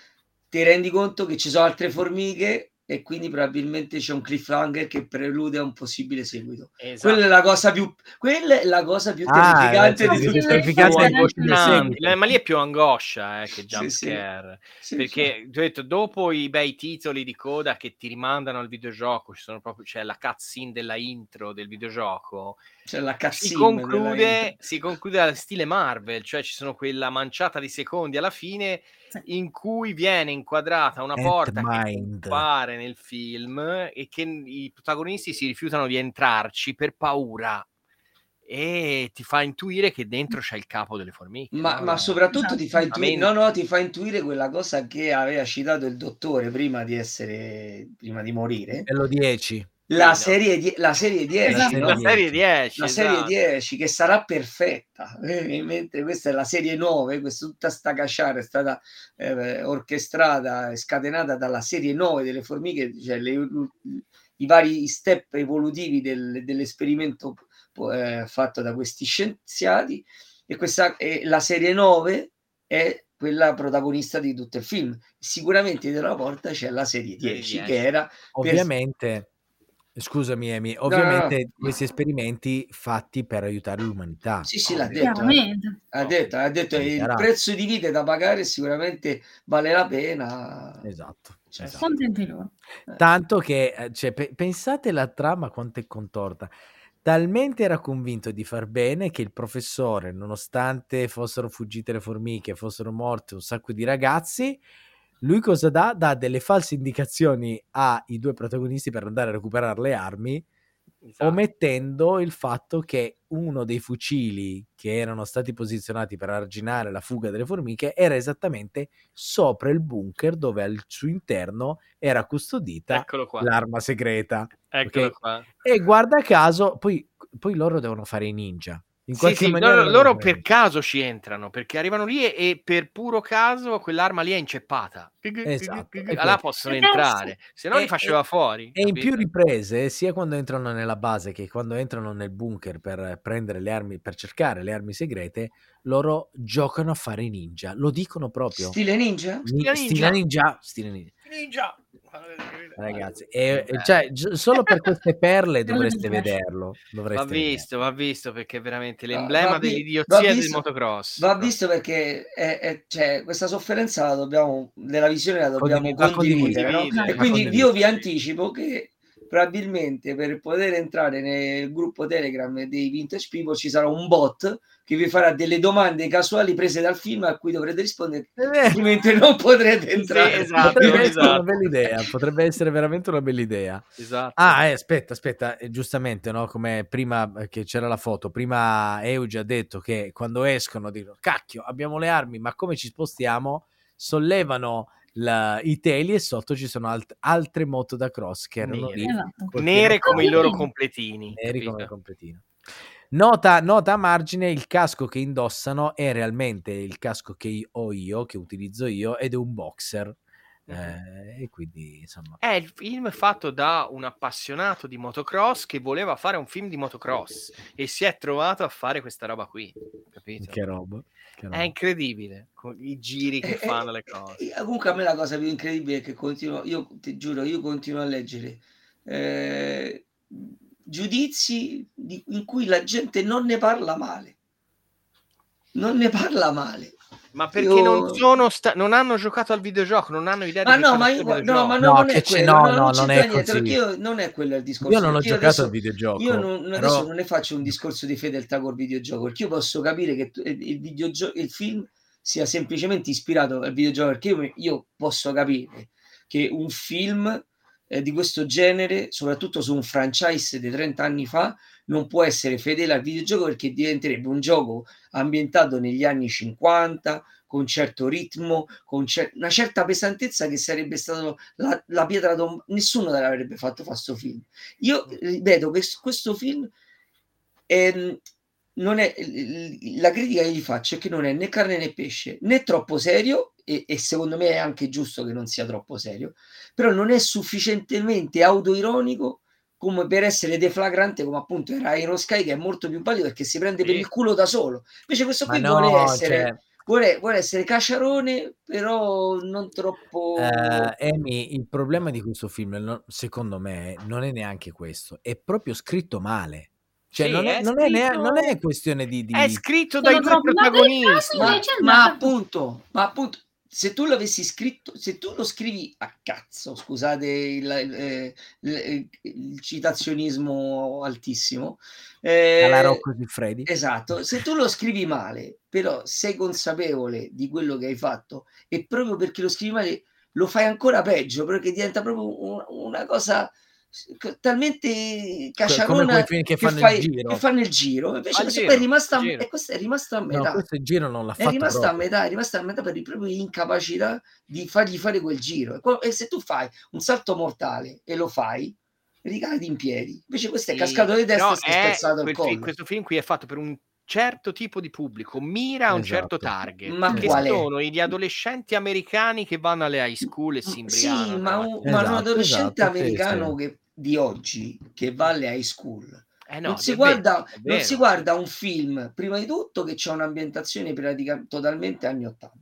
ti rendi conto che ci sono altre formiche e quindi probabilmente c'è un cliffhanger che prelude a un possibile seguito. Esatto. Quella è la cosa più, quella è la cosa più Ah, terrificante eh, di sì, tutti. sì, terrificante sì, è sì, sì. ma lì è più angoscia eh, che Sì, jump sì. scare Sì, perché ti ho detto, dopo i bei titoli di coda che ti rimandano al videogioco ci sono proprio c'è la cutscene della intro del videogioco c'è la si cazzina conclude, si conclude al stile Marvel, cioè ci sono quella manciata di secondi alla fine Sì. in cui viene inquadrata una porta che Ant-Mind. compare nel film e che i protagonisti si rifiutano di entrarci per paura e ti fa intuire che dentro c'è il capo delle formiche. Ma, no? ma soprattutto ti fa intuire, no, no, ti fa intuire quella cosa che aveva citato il dottore prima di essere, prima di morire. Bello 10. La no. serie, die- la serie 10, Esatto. no? la serie 10, La serie esatto. 10 che sarà perfetta, eh, mentre questa è la serie 9, questa, tutta sta cacciara è stata eh, orchestrata e scatenata dalla serie 9 delle formiche, cioè le- i vari step evolutivi del- dell'esperimento eh, fatto da questi scienziati e questa e la serie 9 è quella protagonista di tutto il film. Sicuramente dietro la porta c'è la serie Serie 10 10. che era per- Ovviamente, scusami Emi, no, ovviamente no. questi esperimenti fatti per aiutare l'umanità. Sì, sì, l'ha detto. Chiaramente. Ha detto, ha detto il prezzo di vita da pagare sicuramente vale la pena. Esatto. Cioè, esatto. Tanto che, eh, cioè, pe- pensate la trama quanto è contorta. Talmente era convinto di far bene che il professore, nonostante fossero fuggite le formiche, fossero morti un sacco di ragazzi, lui cosa dà? Dà delle false indicazioni ai due protagonisti per andare a recuperare le armi, Esatto. omettendo il fatto che uno dei fucili che erano stati posizionati per arginare la fuga delle formiche era esattamente sopra il bunker dove al suo interno era custodita l'arma segreta. Eccolo ok? qua. E guarda caso, poi, poi loro devono fare i ninja. In Sì, qualche sì, maniera loro, per caso ci entrano perché arrivano lì e, e per puro caso quell'arma lì è inceppata. Esatto, questo. possono entrare, se no li faceva fuori. E in più riprese, sia quando entrano nella base che quando entrano nel bunker per prendere le armi, per cercare le armi segrete, loro giocano a fare i ninja. Lo dicono proprio. Stile ninja? Ni- Stile Stile ninja. ninja. Stile ninja. Ninja. Ragazzi, e, e cioè, gi- solo per queste perle dovreste vederlo. Dovreste Va vederlo. visto, va visto perché è veramente l'emblema va dell'idiozia va del visto- motocross. Va visto perché è- è- cioè, questa sofferenza la dobbiamo, della visione la dobbiamo Condivi- va condividere, no? E quindi condividere. io vi anticipo che probabilmente per poter entrare nel gruppo Telegram dei Vintage People ci sarà un bot che vi farà delle domande casuali prese dal film a cui dovrete rispondere, altrimenti non potrete entrare. esatto, Potrebbe essere esatto. una bella idea, potrebbe essere veramente una bella idea. Esatto. Ah, eh, aspetta, aspetta, eh, giustamente, no? Come prima eh, che c'era la foto, prima Euge ha detto che quando escono dicono cacchio, abbiamo le armi, ma come ci spostiamo? Sollevano la- i teli e sotto ci sono alt- altre moto da cross che erano Nere. lì. Esatto. Nere come i loro completini. Neri come completino. Nota, nota a margine, il casco che indossano è realmente il casco che ho io, che utilizzo io, ed è un boxer. Eh, e quindi, insomma, È il film fatto da un appassionato di motocross che voleva fare un film di motocross e si è trovato a fare questa roba qui. Capito? che roba. che roba. È incredibile con i giri che Eh, fanno eh, le cose. eh, Comunque a me la cosa più incredibile è che continuo, io ti giuro, io continuo a leggere eh, giudizi di- in cui la gente non ne parla male. Non ne parla male. Ma perché io- non sono sta- non hanno giocato al videogioco, non hanno idea Ma di no, cosa ma sia io no, ma No, non che è quello, no, no, no, non non è niente, così. perché io non è quello il discorso. Io non ho giocato adesso- al videogioco. Io non, però- adesso non ne faccio un discorso di fedeltà col videogioco, perché io posso capire che il, videogioco, il film sia semplicemente ispirato al videogioco, perché io, io posso capire che un film eh, di questo genere, soprattutto su un franchise di 30 anni fa, non può essere fedele al videogioco perché diventerebbe un gioco ambientato negli anni 50, con certo ritmo, con cer- una certa pesantezza che sarebbe stato la, la pietra tombale. Nessuno l'avrebbe fatto fare sto film. Io ripeto che questo film ehm, non è la critica che gli faccio è che non è né carne né pesce, né troppo serio, e, e secondo me è anche giusto che non sia troppo serio, però non è sufficientemente autoironico come per essere deflagrante come appunto era Iron Sky che è molto più valido perché si prende per Sì. il culo da solo invece questo qui no, vuole essere cioè, vuole, vuole essere cacciarone però non troppo Eh, Amy, il problema di questo film, secondo me, non è neanche questo, è proprio scritto male. Cioè, Sì, non, è, è non, è nea- scritto- non è questione di... di- È scritto Sono dai due protagonisti. ma, è ma appunto ma appunto se tu l'avessi scritto se tu lo scrivi a cazzo scusate il, eh, il- il citazionismo altissimo eh, alla Rocco Siffredi. Esatto, se tu lo scrivi male, però sei consapevole di quello che hai fatto e proprio perché lo scrivi male lo fai ancora peggio, perché diventa proprio un- una cosa talmente come cacciarona film che fanno il fai- giro. che fanno il giro. Invece giro, è rimasta, al giro. e questo è rimasto a No, metà. questo il giro non l'ha È fatto rimasta a proprio. metà, è rimasta a metà per il proprio incapacità di fargli fare quel giro. E se tu fai un salto mortale e lo fai, ricadi in piedi. Invece questo è Sì, cascato di testa e si è spezzato il collo. questo film qui è fatto per un certo tipo di pubblico, mira a un certo Esatto. target, Ma che sono gli adolescenti americani che vanno alle high school e si Sì, imbriacano. ma un, ma un Esatto, adolescente esatto, sì, americano sì. che, di oggi che va alle high school Eh no, non, si vero, guarda, è non vero. si guarda un film, prima di tutto, che c'è un'ambientazione pratica- totalmente anni 80.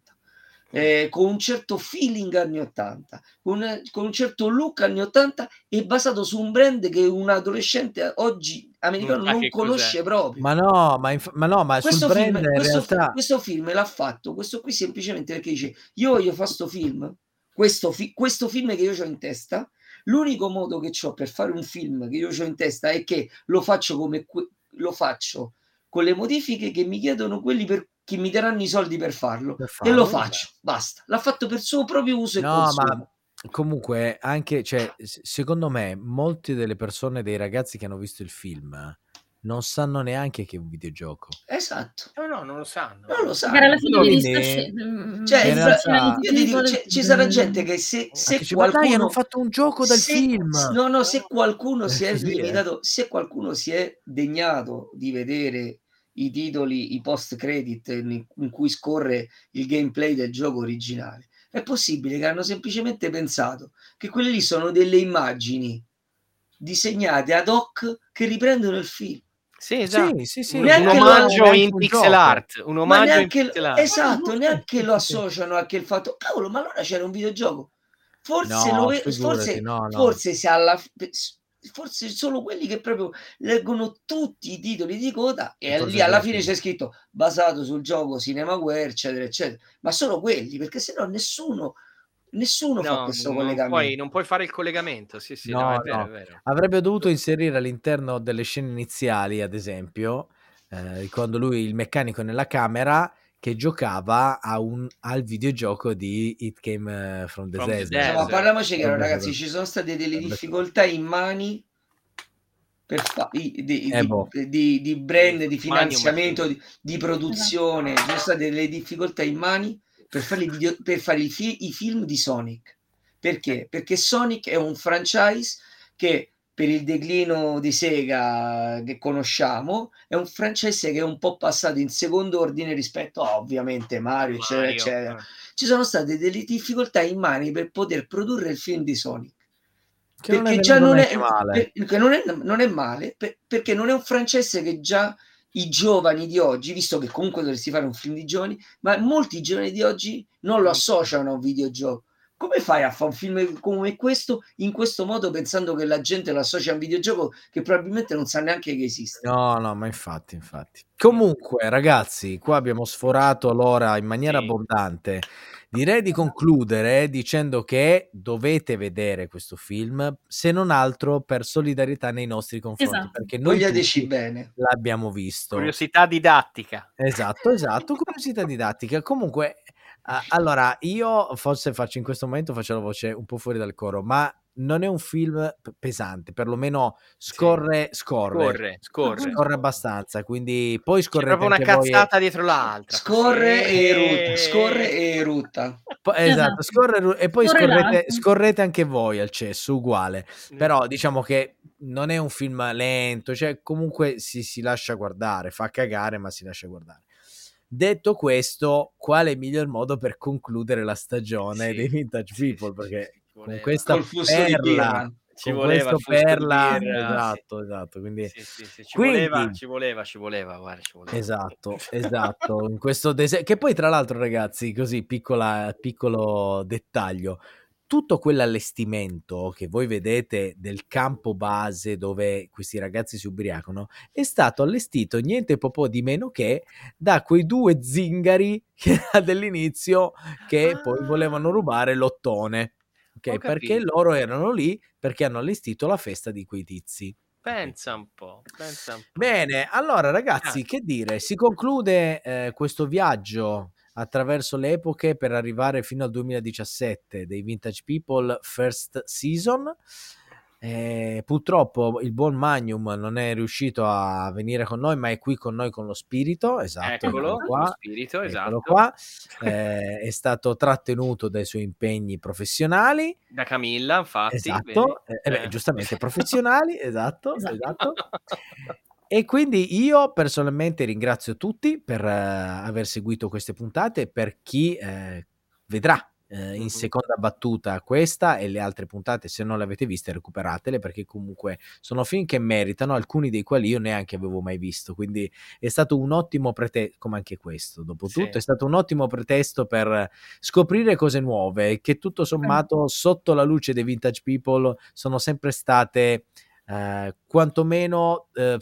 eh, con un certo feeling anni 80, con, con un certo look anni 80 e basato su un brand che un adolescente oggi americano Non non conosce cos'è. proprio. Ma no, ma, inf- ma no, ma sul questo, brand film, in questo, realtà... questo film l'ha fatto, questo qui semplicemente perché dice io voglio fare sto film, questo, fi- questo film che io ho in testa, l'unico modo che ho per fare un film che io ho in testa è che lo faccio come que- lo faccio con le modifiche che mi chiedono quelli per che mi daranno i soldi per farlo, Per e lo farlo, faccio, basta. L'ha fatto per suo proprio uso e No, consumo. ma comunque anche, cioè, secondo me, molte delle persone, dei ragazzi che hanno visto il film, non sanno neanche che è un videogioco. Esatto, No, no, non lo sanno. non lo sa. Magari alla fine Quindi- di sta sce- mm, Cioè, realtà- dico, titolo, c'è- ci sarà gente che se, se che dice, ma dai, qualcuno hanno fatto un gioco dal se- film. No, no, se qualcuno si è Sì, eh. limitato, se qualcuno si è degnato di vedere i titoli, i post credit in, in cui scorre il gameplay del gioco originale, è possibile che hanno semplicemente pensato che quelle lì sono delle immagini disegnate ad hoc che riprendono il film. Sì, esatto. Sì, sì, sì. un, omaggio in pixel gioco. art. Un Ma omaggio in neanche, pixel art. esatto, neanche lo associano a che il fatto, cavolo, ma allora c'era un videogioco. forse, No, lo forse, no, no. forse se alla forse solo quelli che proprio leggono tutti i titoli di coda e Forse lì alla fine c'è scritto basato sul gioco Cinemaware eccetera eccetera ma solo quelli perché sennò nessuno nessuno fa No, questo non collegamento puoi, non puoi fare il collegamento. Sì, sì, no, No, è vero, no. è vero. Avrebbe dovuto inserire all'interno delle scene iniziali, ad esempio, eh, quando lui, il meccanico, nella camera che giocava a un, al videogioco di It Came eh, from the. Desert. Insomma, parliamoci chiaro ragazzi ci sono state delle difficoltà in mani per fa- i- di, Eh, di- boh. di- di brand, di finanziamento, di, di produzione, ci sono state delle difficoltà in mani per fare, i video- per fare i, fi- i film di Sonic. Perché? Perché Sonic è un franchise che per il declino di Sega che conosciamo è un franchise che è un po' passato in secondo ordine rispetto a ovviamente Mario, eccetera, Mario, eccetera. eh. Ci sono state delle difficoltà in mani per poter produrre il film di Sonic Che non è perché già venuto non è, male. per- non è, non è male per- perché non è un franchise che già i giovani di oggi, visto che comunque dovresti fare un film di giovani, ma molti giovani di oggi non lo associano a un videogioco. Come fai a fare un film come questo in questo modo pensando che la gente lo associa a un videogioco che probabilmente non sa neanche che esiste? No, no, ma infatti, infatti. Comunque, ragazzi, qua abbiamo sforato l'ora in maniera Sì. abbondante. Direi di concludere dicendo che dovete vedere questo film, se non altro per solidarietà nei nostri confronti, Esatto. perché noi tutti bene. l'abbiamo visto. Curiosità didattica. Esatto, esatto, curiosità didattica. Comunque, allora, io forse faccio in questo momento faccio la voce un po' fuori dal coro, ma non è un film p- pesante, perlomeno scorre, scorre, Scorre, scorre. scorre abbastanza, quindi poi C'è scorrete proprio una cazzata dietro l'altra. Scorre Sì. e erutta, scorre e erutta. po- esatto, scorre e poi Scorre scorrete, scorrete anche voi al cesso, uguale. Mm. Però diciamo che non è un film lento, cioè comunque si, si lascia guardare, fa cagare, ma si lascia guardare. Detto questo, qual è il miglior modo per concludere la stagione Sì, dei Vintage sì, People? sì, Perché con questa perla. Ci con voleva perla, birra, esatto, esatto, quindi Sì, sì, sì, ci, Quindi- voleva, ci voleva, ci voleva, guarda, ci voleva. Esatto, esatto, in questo dese- che poi tra l'altro ragazzi, così piccola, piccolo dettaglio, tutto quell'allestimento che voi vedete del campo base dove questi ragazzi si ubriacano è stato allestito niente po' di meno che da quei due zingari che dell'inizio che poi Ah. volevano rubare l'ottone. Ok, perché loro erano lì perché hanno allestito la festa di quei tizi. Pensa un po', pensa un po'. Bene, allora ragazzi, Ah. che dire? Si conclude eh, questo viaggio attraverso le epoche per arrivare fino al 2017 dei Vintage People First Season. Eh, purtroppo il buon Magnum non è riuscito a venire con noi, ma è qui con noi con lo spirito. Esatto, Eccolo, qua. lo spirito, Eccolo esatto. qua. Eh, è stato trattenuto dai suoi impegni professionali. Da Camilla, infatti. Esatto, eh, eh beh, Eh. giustamente professionali, esatto, Esatto. E quindi io personalmente ringrazio tutti per eh, aver seguito queste puntate, per chi eh, vedrà eh, in seconda battuta questa e le altre puntate, se non le avete viste, recuperatele perché comunque sono film che meritano, alcuni dei quali io neanche avevo mai visto, quindi è stato un ottimo pretesto, come anche questo, dopo Sì. tutto, è stato un ottimo pretesto per scoprire cose nuove che tutto sommato sotto la luce dei Vintage People sono sempre state quantomeno eh,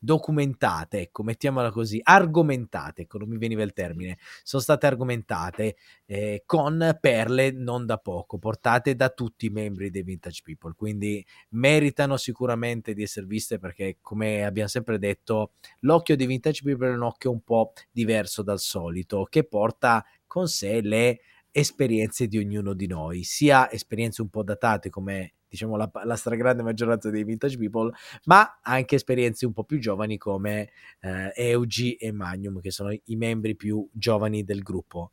documentate, ecco, mettiamola così, argomentate, ecco, non mi veniva il termine, sono state argomentate eh, con perle non da poco, portate da tutti i membri dei Vintage People, quindi meritano sicuramente di essere viste perché, come abbiamo sempre detto, l'occhio dei Vintage People è un occhio un po' diverso dal solito, che porta con sé le esperienze di ognuno di noi, sia esperienze un po' datate come diciamo la, la stragrande maggioranza dei vintage people, ma anche esperienze un po' più giovani come eh, Eugi e Magnum, che sono i membri più giovani del gruppo.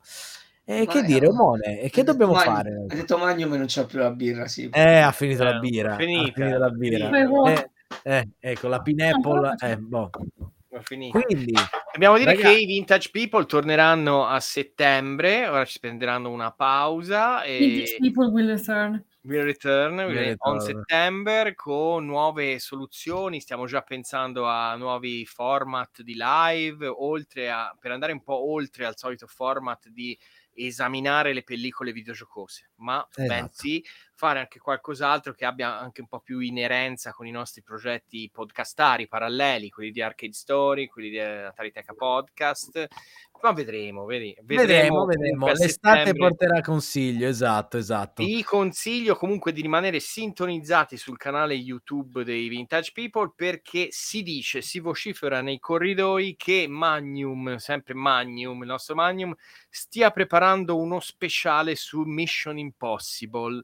E Ma che dire, Omone, e che dobbiamo Magnum- fare? Ha detto Magnum e non c'ha più la birra, sì. Eh, ha finito la Eh, birra. finita, ha finito la birra. finita. Eh, eh, ecco, la pineapple. Eh, boh. Quindi, Dobbiamo dire Raga- che i Vintage People torneranno a settembre, ora ci prenderanno una pausa Vintage e people will return. Will return Will on return. September con nuove soluzioni, stiamo già pensando a nuovi format di live, oltre a, per andare un po' oltre al solito format di esaminare le pellicole videogiocose, ma Esatto. bensì fare anche qualcos'altro che abbia anche un po' più inerenza con i nostri progetti podcastari paralleli, quelli di Arcade Story, quelli di Atari Teca Podcast. Ma vedremo, vedi, Vedremo, vedremo. vedremo. L'estate porterà consiglio, esatto, esatto. Vi consiglio comunque di rimanere sintonizzati sul canale YouTube dei Vintage People perché si dice, si vocifera nei corridoi che Magnum, sempre Magnum, il nostro Magnum, stia preparando uno speciale su Mission Impossible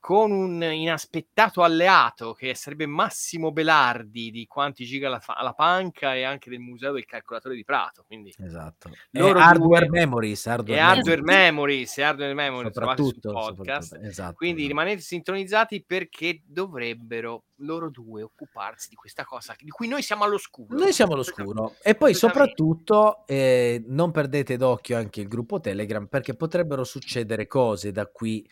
con un inaspettato alleato che sarebbe Massimo Belardi di Quanti Giga la, fa- la panca e anche del Museo del Calcolatore di Prato. Quindi Esatto. Loro E hardware due- memories, hardware e memories. Hardware Memories, e Hardware Memories soprattutto, podcast. soprattutto, esatto. Quindi rimanete sintonizzati perché dovrebbero loro due occuparsi di questa cosa di cui noi siamo all'oscuro. Noi siamo all'oscuro e poi soprattutto eh, non perdete d'occhio anche il gruppo Telegram perché potrebbero succedere cose da qui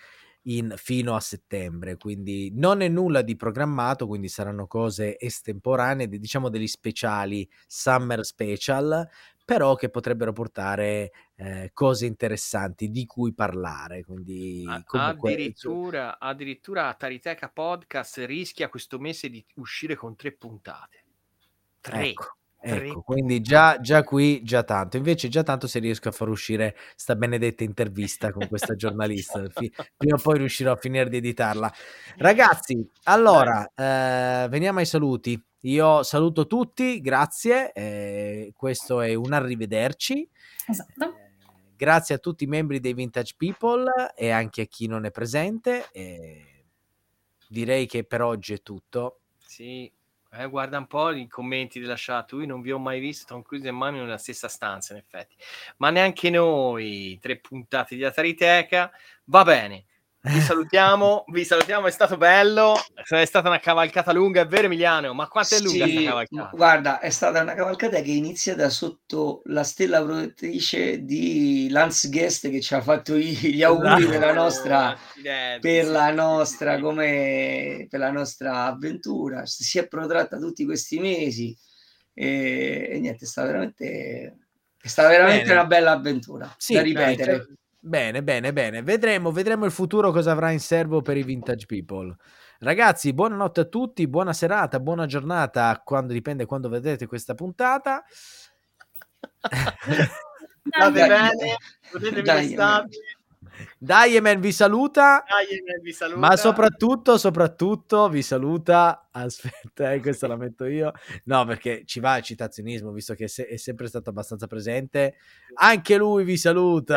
in, fino a settembre, quindi non è nulla di programmato, quindi saranno cose estemporanee, di- diciamo degli speciali summer special, però che potrebbero portare eh, cose interessanti di cui parlare, quindi comunque addirittura, addirittura Atariteca Podcast rischia questo mese di uscire con tre puntate. Tre. Ecco, ecco, quindi già, già qui, già tanto. Invece già tanto se riesco a far uscire sta benedetta intervista con questa giornalista. Fi- Prima o poi riuscirò a finire di editarla. Ragazzi, allora, eh, veniamo ai saluti. Io saluto tutti, grazie. eh, questo è un arrivederci. Esatto. Eh, Grazie a tutti i membri dei Vintage People e anche a chi non è presente. e direi che per oggi è tutto. Sì, eh, guarda un po' i commenti chat. Io non vi ho mai visto Tom Cruise e Manuel nella stessa stanza, in effetti. Ma neanche noi, tre puntate di Atariteca. Va bene. Vi salutiamo, vi salutiamo, è stato bello, è stata una cavalcata lunga, è vero Emiliano? Ma quanto è lunga Sì, questa cavalcata? guarda, è stata una cavalcata che è iniziata sotto la stella protettrice di Lance Guest che ci ha fatto gli auguri per la nostra, Accidenti, per sì, la sì, nostra, sì. come, per la nostra avventura. Si è protratta tutti questi mesi e, e niente, è stata veramente, è stata veramente Bene. una bella avventura Sì, da ripetere. cioè, bene, bene, bene. Vedremo, vedremo il futuro cosa avrà in serbo per i Vintage People. Ragazzi, buonanotte a tutti, buona serata, buona giornata, quando dipende quando vedete questa puntata. State bene, godetevi dai, l'estate. Diemen vi saluta, Dai, vi saluta. ma soprattutto, soprattutto vi saluta. Aspetta, eh, questa la metto io. No, perché ci va il citazionismo, visto che è, se- è sempre stato abbastanza presente. Anche lui vi saluta.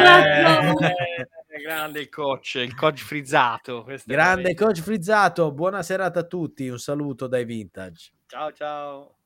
Esatto. Eh, grande il coach, il coach frizzato. Grande veramente- coach frizzato, buona serata a tutti. Un saluto dai vintage. Ciao ciao.